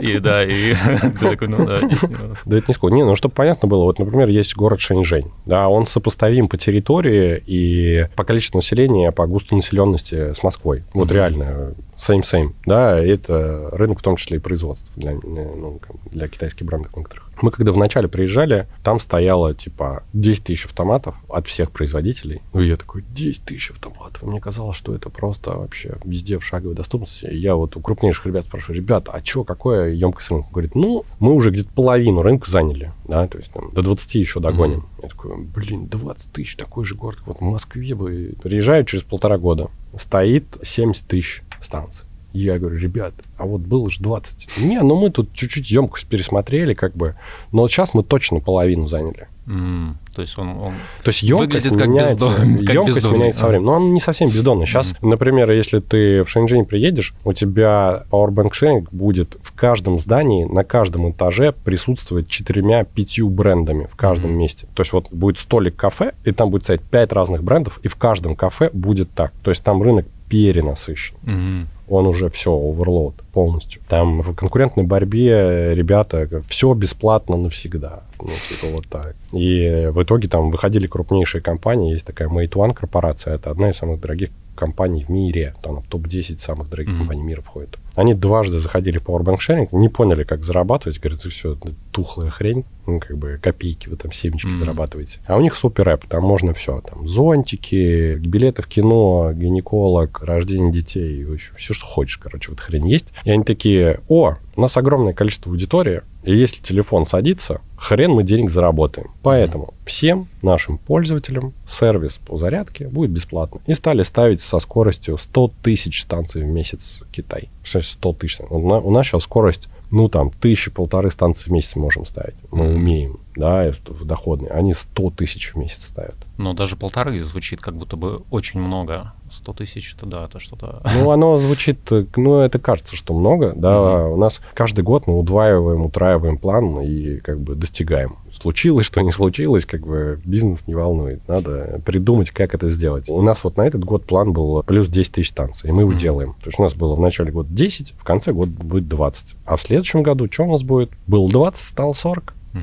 И да, и *laughs* ты такой, ну да, 10 миллионов. Да это не сколько. Не, ну чтобы понятно было, вот, например, есть город Шэньчжэнь. Да, он сопоставим по территории и по количеству населения, по густу населенности с Москвой. Вот реально same-same, да, это рынок в том числе и производства для, ну, для китайских брендов некоторых. Мы когда вначале приезжали, там стояло типа 10 тысяч автоматов от всех производителей. Ну, и я такой, 10 тысяч автоматов. Мне казалось, что это просто вообще везде в шаговой доступности. И я вот у крупнейших ребят спрашиваю, ребята, а что, какое емкость рынка? Говорит, ну, мы уже где-то половину рынка заняли, да, то есть там до 20 еще догоним. Mm-hmm. Я такой, блин, 20 тысяч, такой же город, вот в Москве бы. Приезжаю через полтора года, стоит 70 тысяч станций. Я говорю, ребят, а вот было же 20. Не, ну мы тут чуть-чуть емкость пересмотрели, как бы. Но сейчас мы точно половину заняли. Mm, то есть он, он то есть емкость как меняется, бездон, как емкость бездонный. меняется со временем. Но он не совсем бездонный. Сейчас, mm. например, если ты в Шэньчжэнь приедешь, у тебя Powerbank Sharing будет в каждом здании, на каждом этаже присутствовать четырьмя-пятью брендами в каждом mm. месте. То есть вот будет столик кафе, и там будет стоять пять разных брендов, и в каждом кафе будет так. То есть там рынок перенасыщен. Mm-hmm он уже все, оверлоуд полностью. Там в конкурентной борьбе ребята, все бесплатно навсегда. Ну, типа вот так. И в итоге там выходили крупнейшие компании. Есть такая Mate One корпорация, это одна из самых дорогих компаний в мире. Там в топ-10 самых дорогих mm-hmm. компаний мира входит. Они дважды заходили в Powerbank Sharing, не поняли, как зарабатывать. Говорят, все, тухлая хрень, ну, как бы копейки вы там семечки mm-hmm. зарабатываете. А у них супер рэп, там можно все. Там зонтики, билеты в кино, гинеколог, рождение детей, вообще все, что хочешь, короче, вот хрень есть. И они такие, о, у нас огромное количество аудитории, и если телефон садится, хрен мы денег заработаем. Поэтому всем нашим пользователям сервис по зарядке будет бесплатно. И стали ставить со скоростью 100 тысяч станций в месяц Китай. 100 тысяч. У нас сейчас скорость ну, там, тысячи, полторы станции в месяц можем ставить. Мы mm-hmm. умеем, да, в доходные. Они 100 тысяч в месяц ставят. Ну, даже полторы звучит как будто бы очень много. 100 тысяч, это да, это что-то... Ну, оно звучит, ну, это кажется, что много, да. Mm-hmm. У нас каждый год мы удваиваем, утраиваем план и как бы достигаем. Случилось, что не случилось, как бы бизнес не волнует. Надо придумать, как это сделать. У нас вот на этот год план был плюс 10 тысяч станций, и мы его mm-hmm. делаем. То есть у нас было в начале года 10, в конце года будет 20. А в следующем году что у нас будет? Был 20, стал 40. Mm-hmm.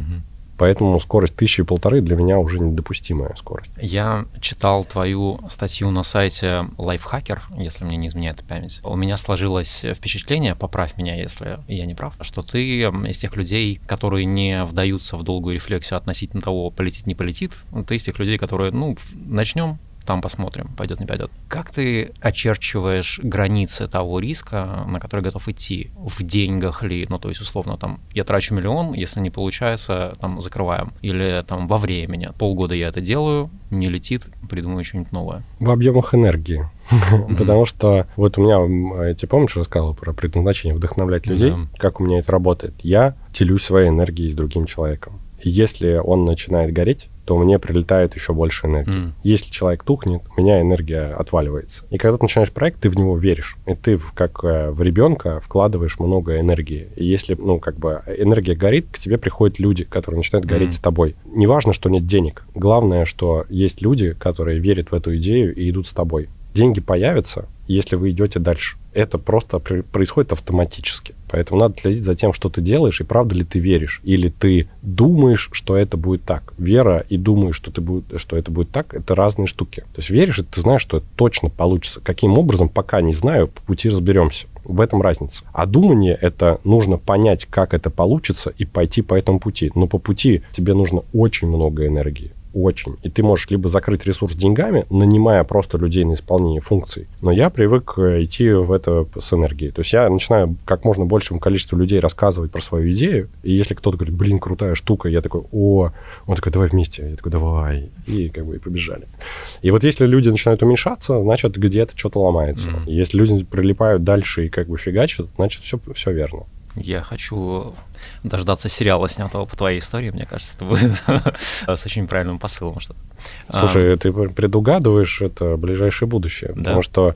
Поэтому скорость тысячи и полторы для меня уже недопустимая скорость. Я читал твою статью на сайте Lifehacker, если мне не изменяет память. У меня сложилось впечатление, поправь меня, если я не прав, что ты из тех людей, которые не вдаются в долгую рефлексию относительно того, полетит, не полетит. Ты из тех людей, которые, ну, начнем, там посмотрим, пойдет, не пойдет. Как ты очерчиваешь границы того риска, на который готов идти? В деньгах ли? Ну, то есть, условно, там, я трачу миллион, если не получается, там, закрываем. Или там во времени. Полгода я это делаю, не летит, придумаю что-нибудь новое. В объемах энергии. Потому что вот у меня, я тебе помнишь, рассказывал про предназначение вдохновлять людей, как у меня это работает. Я делюсь своей энергией с другим человеком. Если он начинает гореть, то мне прилетает еще больше энергии. Mm. Если человек тухнет, у меня энергия отваливается. И когда ты начинаешь проект, ты в него веришь. И ты как э, в ребенка вкладываешь много энергии. И если, ну, как бы энергия горит, к тебе приходят люди, которые начинают гореть mm. с тобой. Неважно, что нет денег. Главное, что есть люди, которые верят в эту идею и идут с тобой. Деньги появятся, если вы идете дальше это просто происходит автоматически. Поэтому надо следить за тем, что ты делаешь, и правда ли ты веришь. Или ты думаешь, что это будет так. Вера и думаешь, что, ты будет, что это будет так, это разные штуки. То есть веришь, и ты знаешь, что это точно получится. Каким образом, пока не знаю, по пути разберемся. В этом разница. А думание — это нужно понять, как это получится, и пойти по этому пути. Но по пути тебе нужно очень много энергии очень. И ты можешь либо закрыть ресурс деньгами, нанимая просто людей на исполнение функций. Но я привык э, идти в это с энергией. То есть я начинаю как можно большему количеству людей рассказывать про свою идею. И если кто-то говорит, блин, крутая штука, я такой, о, он такой, давай вместе. Я такой, давай. И как бы и побежали. И вот если люди начинают уменьшаться, значит, где-то что-то ломается. Mm-hmm. Если люди прилипают дальше и как бы фигачат, значит, все, все верно. Я хочу дождаться сериала, снятого по твоей истории, мне кажется, это будет *laughs* с очень правильным посылом. Что Слушай, а, ты предугадываешь это ближайшее будущее, да? потому что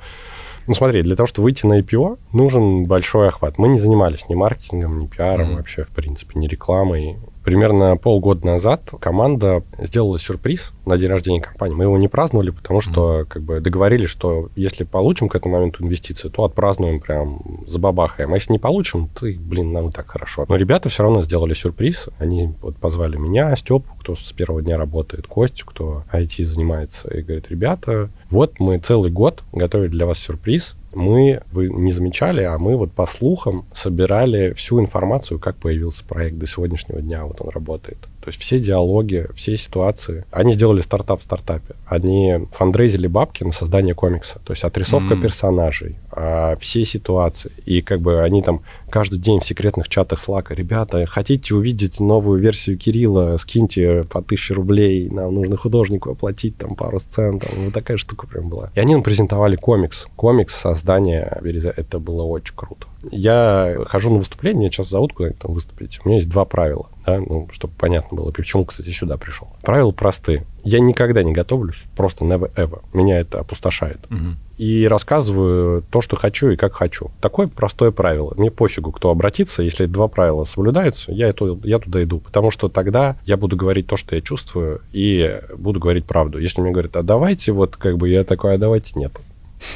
ну смотри, для того, чтобы выйти на IPO, нужен большой охват. Мы не занимались ни маркетингом, ни пиаром mm-hmm. вообще, в принципе, ни рекламой. Примерно полгода назад команда сделала сюрприз на день рождения компании. Мы его не праздновали, потому что mm-hmm. как бы договорились, что если получим к этому моменту инвестиции, то отпразднуем прям забабахаем. А если не получим, то, блин, нам и так хорошо. Но ребята все равно сделали сюрприз. Они вот позвали меня, Степу, кто с первого дня работает, Костю, кто IT занимается, и говорит, ребята, вот мы целый год готовили для вас сюрприз, мы, вы не замечали, а мы вот по слухам собирали всю информацию, как появился проект до сегодняшнего дня, вот он работает. То есть все диалоги, все ситуации. Они сделали стартап в стартапе. Они фандрейзили бабки на создание комикса. То есть отрисовка mm-hmm. персонажей, а, все ситуации. И как бы они там каждый день в секретных чатах Slack, ребята, хотите увидеть новую версию Кирилла, скиньте по 1000 рублей, нам нужно художнику оплатить там пару сцен. Там, вот такая штука прям была. И они нам презентовали комикс. Комикс создания, это было очень круто. Я хожу на выступление, меня сейчас зовут куда-нибудь там выступить. У меня есть два правила, да, ну, чтобы понятно было, почему, кстати, сюда пришел. Правила простые. Я никогда не готовлюсь, просто never ever. Меня это опустошает. Угу. И рассказываю то, что хочу и как хочу. Такое простое правило. Мне пофигу, кто обратится. Если два правила соблюдаются, я, это, я туда иду. Потому что тогда я буду говорить то, что я чувствую, и буду говорить правду. Если мне говорят, а давайте, вот как бы я такой, а давайте нет.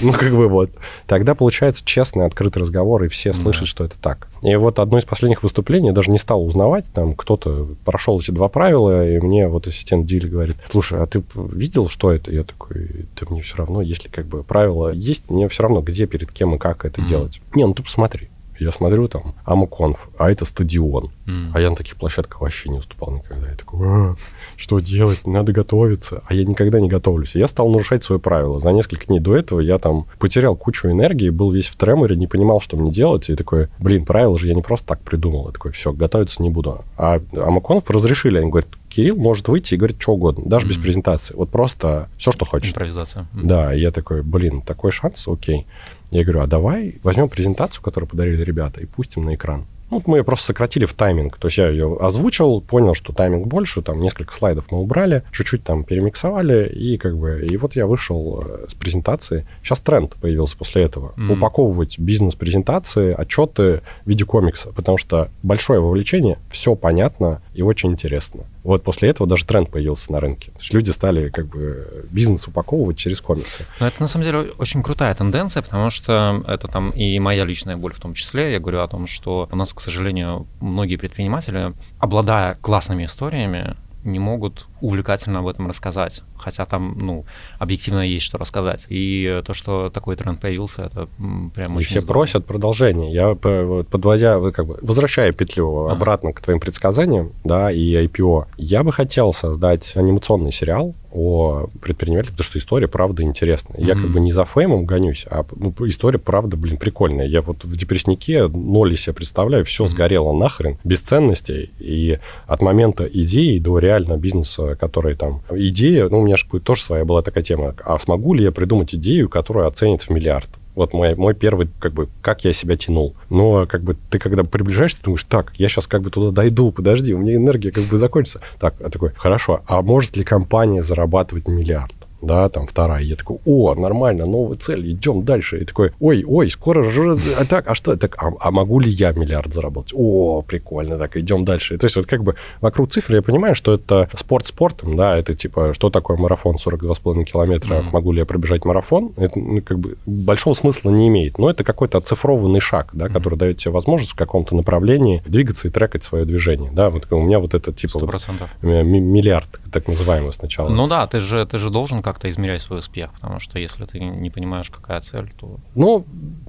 Ну, как бы вот. Тогда получается честный, открытый разговор, и все слышат, что это так. И вот одно из последних выступлений, я даже не стал узнавать, там кто-то прошел эти два правила, и мне вот ассистент Диль говорит, слушай, а ты видел, что это? Я такой, да мне все равно, если как бы правила есть, мне все равно, где, перед кем и как это mm-hmm. делать. Не, ну ты посмотри. Я смотрю там, Амуконф, а это стадион. Mm. А я на таких площадках вообще не выступал никогда. Я такой, а, что делать? Надо готовиться. А я никогда не готовлюсь. Я стал нарушать свои правила. За несколько дней до этого я там потерял кучу энергии, был весь в треморе, не понимал, что мне делать. И такой, блин, правила же я не просто так придумал. Я такой, все, готовиться не буду. А Амуконф разрешили. Они говорят, Кирилл может выйти и говорить что угодно, даже mm-hmm. без презентации. Вот просто все, что хочешь. Импровизация. Mm-hmm. Да, я такой, блин, такой шанс, окей. Я говорю, а давай возьмем презентацию, которую подарили ребята, и пустим на экран. Ну, мы ее просто сократили в тайминг. То есть я ее озвучил, понял, что тайминг больше, там несколько слайдов мы убрали, чуть-чуть там перемиксовали, и как бы... И вот я вышел э, с презентации. Сейчас тренд появился после этого. Mm. Упаковывать бизнес-презентации, отчеты в виде комикса, потому что большое вовлечение, все понятно и очень интересно. Вот после этого даже тренд появился на рынке. То есть люди стали как бы бизнес упаковывать через комиксы. Но это на самом деле очень крутая тенденция, потому что это там и моя личная боль в том числе. Я говорю о том, что у нас, к сожалению, многие предприниматели, обладая классными историями, не могут увлекательно об этом рассказать, хотя там, ну, объективно есть что рассказать. И то, что такой тренд появился, это прям и очень все здорово. просят продолжения. Я, подводя, как бы, возвращая петлю ага. обратно к твоим предсказаниям, да, и IPO, я бы хотел создать анимационный сериал о предпринимателе, потому что история, правда, интересная. Mm-hmm. Я как бы не за феймом гонюсь, а ну, история, правда, блин, прикольная. Я вот в депресснике ноль себе представляю, все mm-hmm. сгорело нахрен, без ценностей. И от момента идеи до реально бизнеса, который там... Идея, ну, у меня же тоже своя была такая тема. А смогу ли я придумать идею, которую оценит в миллиард? Вот мой, мой первый, как бы, как я себя тянул. Но, как бы, ты когда приближаешься, ты думаешь, так, я сейчас как бы туда дойду, подожди, у меня энергия как бы закончится. Так, а такой, хорошо, а может ли компания зарабатывать миллиард? Да, там вторая. Я такой, о, нормально, новая цель, идем дальше. И такой, ой, ой, скоро же, а так, а что, так, а, а могу ли я миллиард заработать? О, прикольно, так, идем дальше. То есть вот как бы вокруг цифр я понимаю, что это спорт спортом, да, это типа, что такое марафон 42,5 километра, mm-hmm. могу ли я пробежать марафон? Это ну, как бы большого смысла не имеет, но это какой-то оцифрованный шаг, да, mm-hmm. который дает тебе возможность в каком-то направлении двигаться и трекать свое движение, да, вот у меня вот это типа 100%. Вот, миллиард, так называемый сначала. Ну да, ты же, ты же должен как-то измерять свой успех, потому что если ты не понимаешь, какая цель, то... Ну,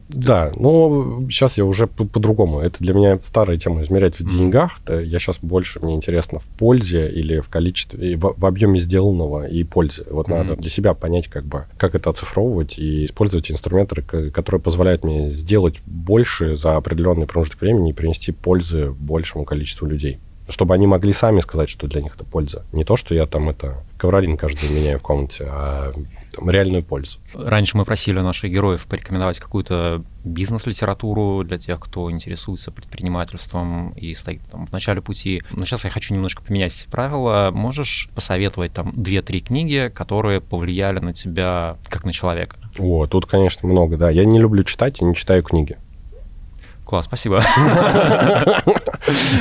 да, но сейчас я уже по-другому. Это для меня старая тема измерять в деньгах. Mm-hmm. Я сейчас больше, мне интересно, в пользе или в количестве, в, в объеме сделанного и пользе. Вот mm-hmm. надо для себя понять, как бы, как это оцифровывать и использовать инструменты, которые позволяют мне сделать больше за определенный промежуток времени и принести пользы большему количеству людей чтобы они могли сами сказать, что для них это польза. Не то, что я там это ковролин каждый меняю в комнате, а там, реальную пользу. Раньше мы просили наших героев порекомендовать какую-то бизнес-литературу для тех, кто интересуется предпринимательством и стоит там в начале пути. Но сейчас я хочу немножко поменять правила. Можешь посоветовать там две-три книги, которые повлияли на тебя как на человека? О, тут, конечно, много, да. Я не люблю читать и не читаю книги. Класс, спасибо.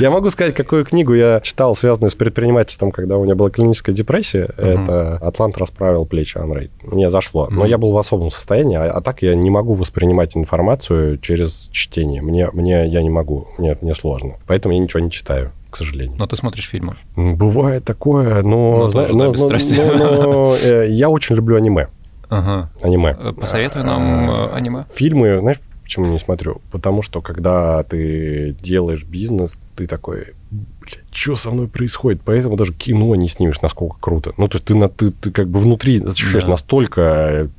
Я могу сказать, какую книгу я читал, связанную с предпринимательством, когда у меня была клиническая депрессия. Это «Атлант расправил плечи Анрей». Мне зашло. Но я был в особом состоянии, а, а так я не могу воспринимать информацию через чтение. Мне, мне я не могу, мне, мне сложно. Поэтому я ничего не читаю к сожалению. Но ты смотришь фильмы? Бывает такое, но... Но, тоже, но, но, но, но, э, я очень люблю аниме. Ага. Аниме. Э, посоветуй нам э, аниме. Фильмы, знаешь, почему не смотрю? Потому что когда ты делаешь бизнес, ты такой, блядь, что со мной происходит? Поэтому даже кино не снимешь, насколько круто. Ну, то есть ты, на, ты, ты как бы внутри ощущаешь да. настолько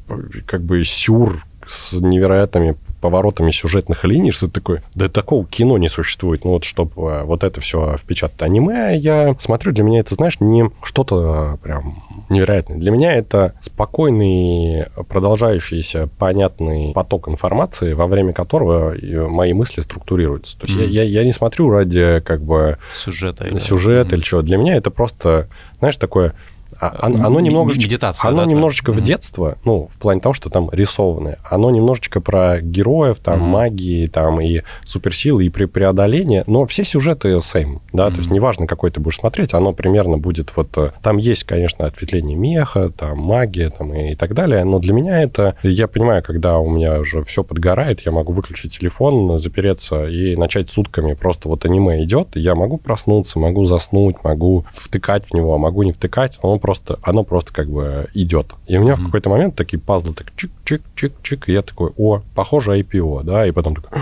как бы сюр с невероятными поворотами сюжетных линий, что ты такой, да такого кино не существует. Ну вот, чтобы э, вот это все впечатать. Аниме я смотрю, для меня это, знаешь, не что-то прям невероятное. Для меня это спокойный, продолжающийся, понятный поток информации, во время которого мои мысли структурируются. То есть mm-hmm. я, я, я не смотрю ради как бы... Сюжета. Сюжета mm-hmm. или чего. Для меня это просто, знаешь, такое оно, оно немножечко, Медитация, оно да, немножечко да. в детство, ну, в плане того, что там рисованное, оно немножечко про героев, там, mm-hmm. магии, там, и суперсилы, и преодоление, но все сюжеты same, да, mm-hmm. то есть неважно, какой ты будешь смотреть, оно примерно будет вот... Э, там есть, конечно, ответвление меха, там, магия, там, и, и так далее, но для меня это... Я понимаю, когда у меня уже все подгорает, я могу выключить телефон, запереться и начать сутками просто вот аниме идет, я могу проснуться, могу заснуть, могу втыкать в него, могу не втыкать, он просто, оно просто как бы идет. И у меня mm-hmm. в какой-то момент такие пазлы так чик-чик-чик-чик, и я такой, о, похоже IPO, да, и потом такой,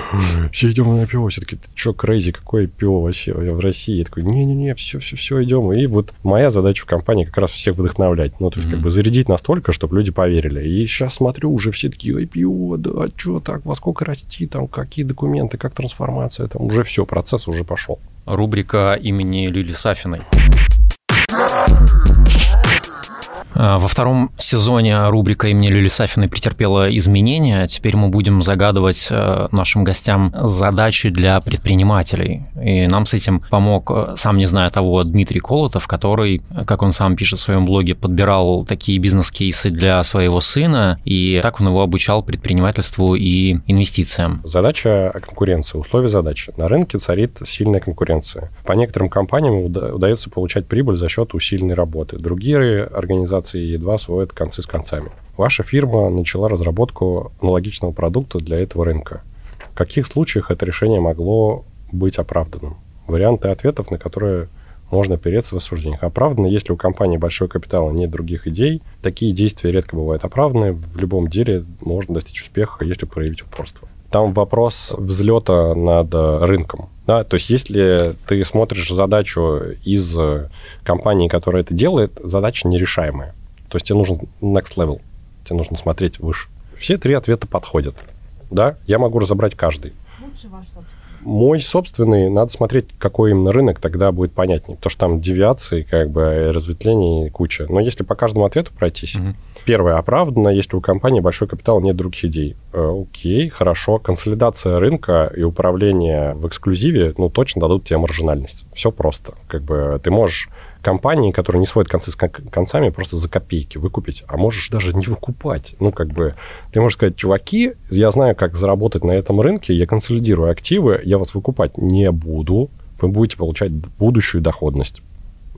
все идем на IPO, все таки ты что, крейзи, какой IPO вообще в России? Я такой, не-не-не, все-все-все, идем. И вот моя задача в компании как раз всех вдохновлять, ну, то есть mm-hmm. как бы зарядить настолько, чтобы люди поверили. И сейчас смотрю, уже все такие, IPO, да, что так, во сколько расти, там, какие документы, как трансформация, там уже все, процесс уже пошел. Рубрика имени Лили Сафиной. Uh-huh. Во втором сезоне рубрика имени Лили Сафиной претерпела изменения. Теперь мы будем загадывать э, нашим гостям задачи для предпринимателей. И нам с этим помог, э, сам не зная того, Дмитрий Колотов, который, как он сам пишет в своем блоге, подбирал такие бизнес-кейсы для своего сына, и так он его обучал предпринимательству и инвестициям. Задача конкуренции, условия задачи. На рынке царит сильная конкуренция. По некоторым компаниям удается получать прибыль за счет усиленной работы. Другие организации организации едва сводят концы с концами. Ваша фирма начала разработку аналогичного продукта для этого рынка. В каких случаях это решение могло быть оправданным? Варианты ответов, на которые можно переться в рассуждениях. Оправданно, если у компании большой капитал, нет других идей. Такие действия редко бывают оправданы. В любом деле можно достичь успеха, если проявить упорство. Там вопрос взлета над рынком. Да? То есть если ты смотришь задачу из компании, которая это делает, задача нерешаемая. То есть тебе нужен next level, тебе нужно смотреть выше. Все три ответа подходят. Да, я могу разобрать каждый. Лучше ваш собственный. Мой собственный, надо смотреть, какой именно рынок, тогда будет понятнее. Потому что там девиации, как бы, разветвлений куча. Но если по каждому ответу пройтись, угу. первое, оправданно, если у компании большой капитал, нет других идей. Э, окей, хорошо. Консолидация рынка и управление в эксклюзиве, ну, точно дадут тебе маржинальность. Все просто. Как бы ты можешь компании, которые не сводят концы с концами, просто за копейки выкупить, а можешь даже не выкупать. Ну, как бы, ты можешь сказать, чуваки, я знаю, как заработать на этом рынке, я консолидирую активы, я вас выкупать не буду, вы будете получать будущую доходность.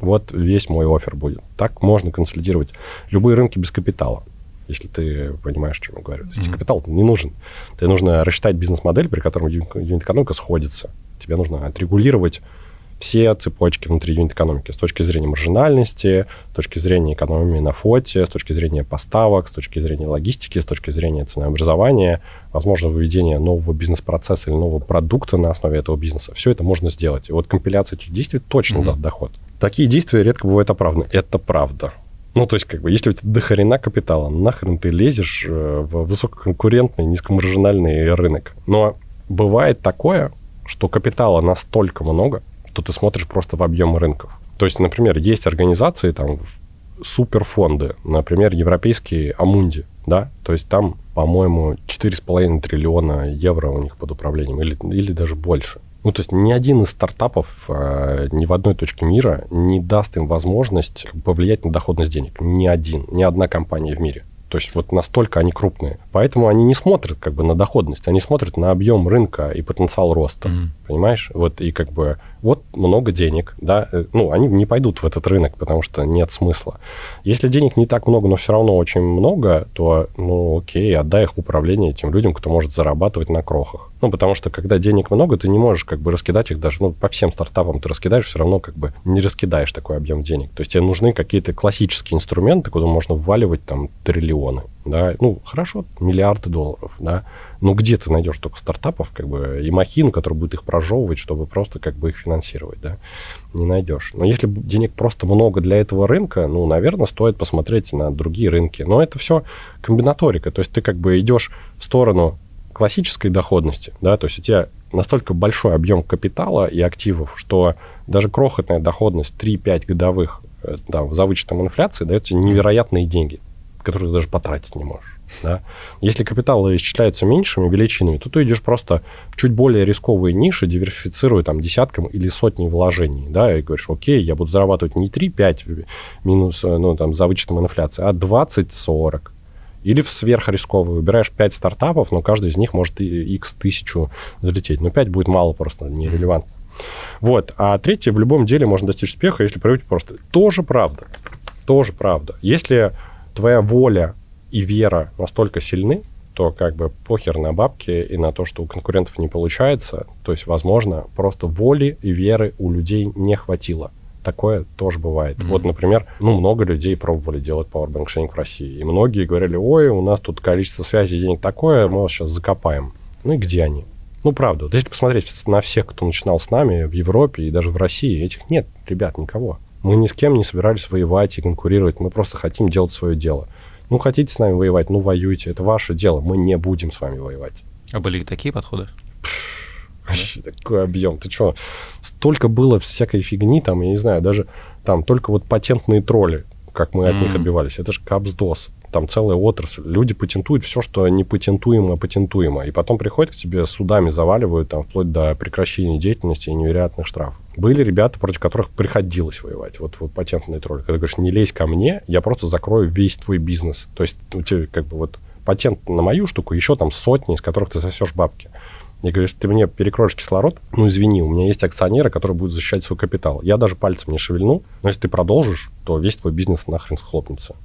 Вот весь мой офер будет. Так можно консолидировать любые рынки без капитала если ты понимаешь, о чем я говорю. То есть mm-hmm. капитал не нужен. Тебе нужно рассчитать бизнес-модель, при котором юнит-экономика сходится. Тебе нужно отрегулировать все цепочки внутри юнит-экономики с точки зрения маржинальности, с точки зрения экономии на флоте, с точки зрения поставок, с точки зрения логистики, с точки зрения ценообразования, возможно, выведение нового бизнес-процесса или нового продукта на основе этого бизнеса. Все это можно сделать. И вот компиляция этих действий точно mm-hmm. даст доход. Такие действия редко бывают оправданы. Это правда. Ну, то есть, как бы, если у тебя дохрена капитала, нахрен ты лезешь э, в высококонкурентный, низкомаржинальный рынок. Но бывает такое, что капитала настолько много, что ты смотришь просто в объем рынков. То есть, например, есть организации, там, суперфонды, например, европейские Амунди, да, то есть там, по-моему, 4,5 триллиона евро у них под управлением, или, или даже больше. Ну, то есть ни один из стартапов э, ни в одной точке мира не даст им возможность повлиять на доходность денег. Ни один, ни одна компания в мире. То есть вот настолько они крупные. Поэтому они не смотрят как бы на доходность, они смотрят на объем рынка и потенциал роста. Mm-hmm. Понимаешь? Вот и как бы вот много денег, да, э, ну, они не пойдут в этот рынок, потому что нет смысла. Если денег не так много, но все равно очень много, то, ну, окей, отдай их в управление тем людям, кто может зарабатывать на крохах. Ну, потому что, когда денег много, ты не можешь как бы раскидать их даже, ну, по всем стартапам ты раскидаешь, все равно как бы не раскидаешь такой объем денег. То есть тебе нужны какие-то классические инструменты, куда можно вваливать там триллионы, да, ну, хорошо, миллиарды долларов, да, ну, где ты найдешь только стартапов, как бы, и махину, которая будет их прожевывать, чтобы просто как бы их финансировать, да? Не найдешь. Но если денег просто много для этого рынка, ну, наверное, стоит посмотреть на другие рынки. Но это все комбинаторика. То есть ты как бы идешь в сторону классической доходности, да, то есть у тебя настолько большой объем капитала и активов, что даже крохотная доходность 3-5 годовых э, да, за вычетом инфляции дает тебе невероятные деньги, которые ты даже потратить не можешь. Да? Если капитал исчисляется меньшими величинами, то ты идешь просто в чуть более рисковые ниши, диверсифицируя там десятком или сотней вложений, да, и говоришь, окей, я буду зарабатывать не 3-5 минус, ну, там, за вычетом инфляции, а 20-40. Или в сверхрисковый выбираешь 5 стартапов, но каждый из них может x тысячу залететь. Но 5 будет мало просто, нерелевантно. Вот. А третье, в любом деле можно достичь успеха, если проявить просто. Тоже правда. Тоже правда. Если твоя воля и вера настолько сильны, то как бы похер на бабки и на то, что у конкурентов не получается. То есть, возможно, просто воли и веры у людей не хватило. Такое тоже бывает. Mm-hmm. Вот, например, ну, много людей пробовали делать Powerbank Sharing в России. И многие говорили, ой, у нас тут количество связей денег такое, мы вас сейчас закопаем. Ну и где они? Ну, правда. Вот если посмотреть на всех, кто начинал с нами в Европе и даже в России, этих нет, ребят, никого. Мы ни с кем не собирались воевать и конкурировать. Мы просто хотим делать свое дело. Ну, хотите с нами воевать, ну, воюйте. Это ваше дело. Мы не будем с вами воевать. А были такие подходы? Вообще да? такой объем. Ты что? Столько было всякой фигни, там, я не знаю, даже там только вот патентные тролли, как мы mm-hmm. от них отбивались. Это же капсдос там целая отрасль. Люди патентуют все, что не патентуемо, патентуемо. И потом приходят к тебе судами, заваливают там вплоть до прекращения деятельности и невероятных штрафов. Были ребята, против которых приходилось воевать. Вот, вот патентный тролль. Когда говоришь, не лезь ко мне, я просто закрою весь твой бизнес. То есть у тебя как бы вот патент на мою штуку, еще там сотни, из которых ты сосешь бабки. Говорю, если ты мне перекроешь кислород, ну извини, у меня есть акционеры, которые будут защищать свой капитал. Я даже пальцем не шевельну, но если ты продолжишь, то весь твой бизнес нахрен схлопнется.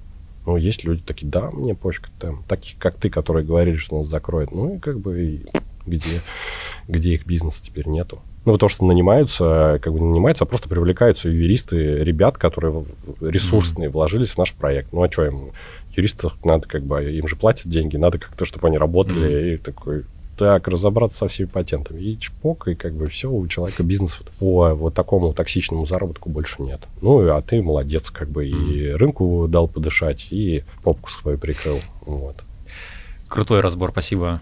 Ну, есть люди такие, да, мне пофиг, там, таких, как ты, которые говорили, что нас закроют. Ну, и как бы и где, где их бизнеса теперь нету. Ну, потому что нанимаются, как бы не нанимаются, а просто привлекаются юристы, ребят, которые ресурсные, вложились в наш проект. Ну, а что им? Юристов надо как бы, им же платят деньги, надо как-то, чтобы они работали. Mm-hmm. И такой, так, разобраться со всеми патентами. И чпок, и как бы все, у человека бизнес по вот такому токсичному заработку больше нет. Ну, а ты молодец, как бы, mm-hmm. и рынку дал подышать, и попку свою прикрыл. Вот. Крутой разбор, спасибо.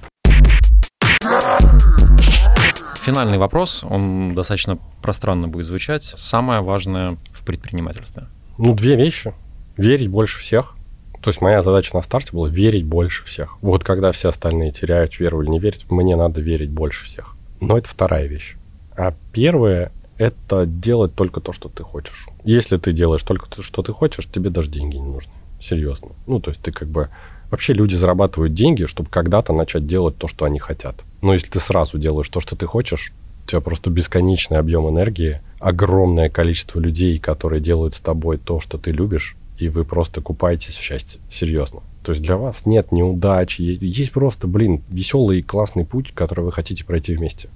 Финальный вопрос, он достаточно пространно будет звучать. Самое важное в предпринимательстве? Ну, две вещи. Верить больше всех то есть моя задача на старте была верить больше всех. Вот когда все остальные теряют веру или не верят, мне надо верить больше всех. Но это вторая вещь. А первое — это делать только то, что ты хочешь. Если ты делаешь только то, что ты хочешь, тебе даже деньги не нужны. Серьезно. Ну, то есть ты как бы... Вообще люди зарабатывают деньги, чтобы когда-то начать делать то, что они хотят. Но если ты сразу делаешь то, что ты хочешь, у тебя просто бесконечный объем энергии, огромное количество людей, которые делают с тобой то, что ты любишь, и вы просто купаетесь в счастье. Серьезно. То есть для вас нет неудач, есть просто, блин, веселый и классный путь, который вы хотите пройти вместе.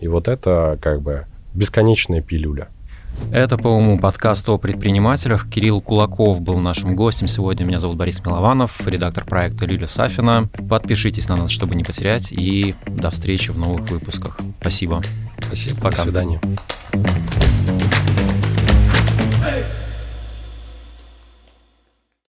И вот это как бы бесконечная пилюля. Это, по-моему, подкаст о предпринимателях. Кирилл Кулаков был нашим гостем сегодня. Меня зовут Борис Милованов, редактор проекта Лиля Сафина. Подпишитесь на нас, чтобы не потерять. И до встречи в новых выпусках. Спасибо. Спасибо. Пока. До свидания.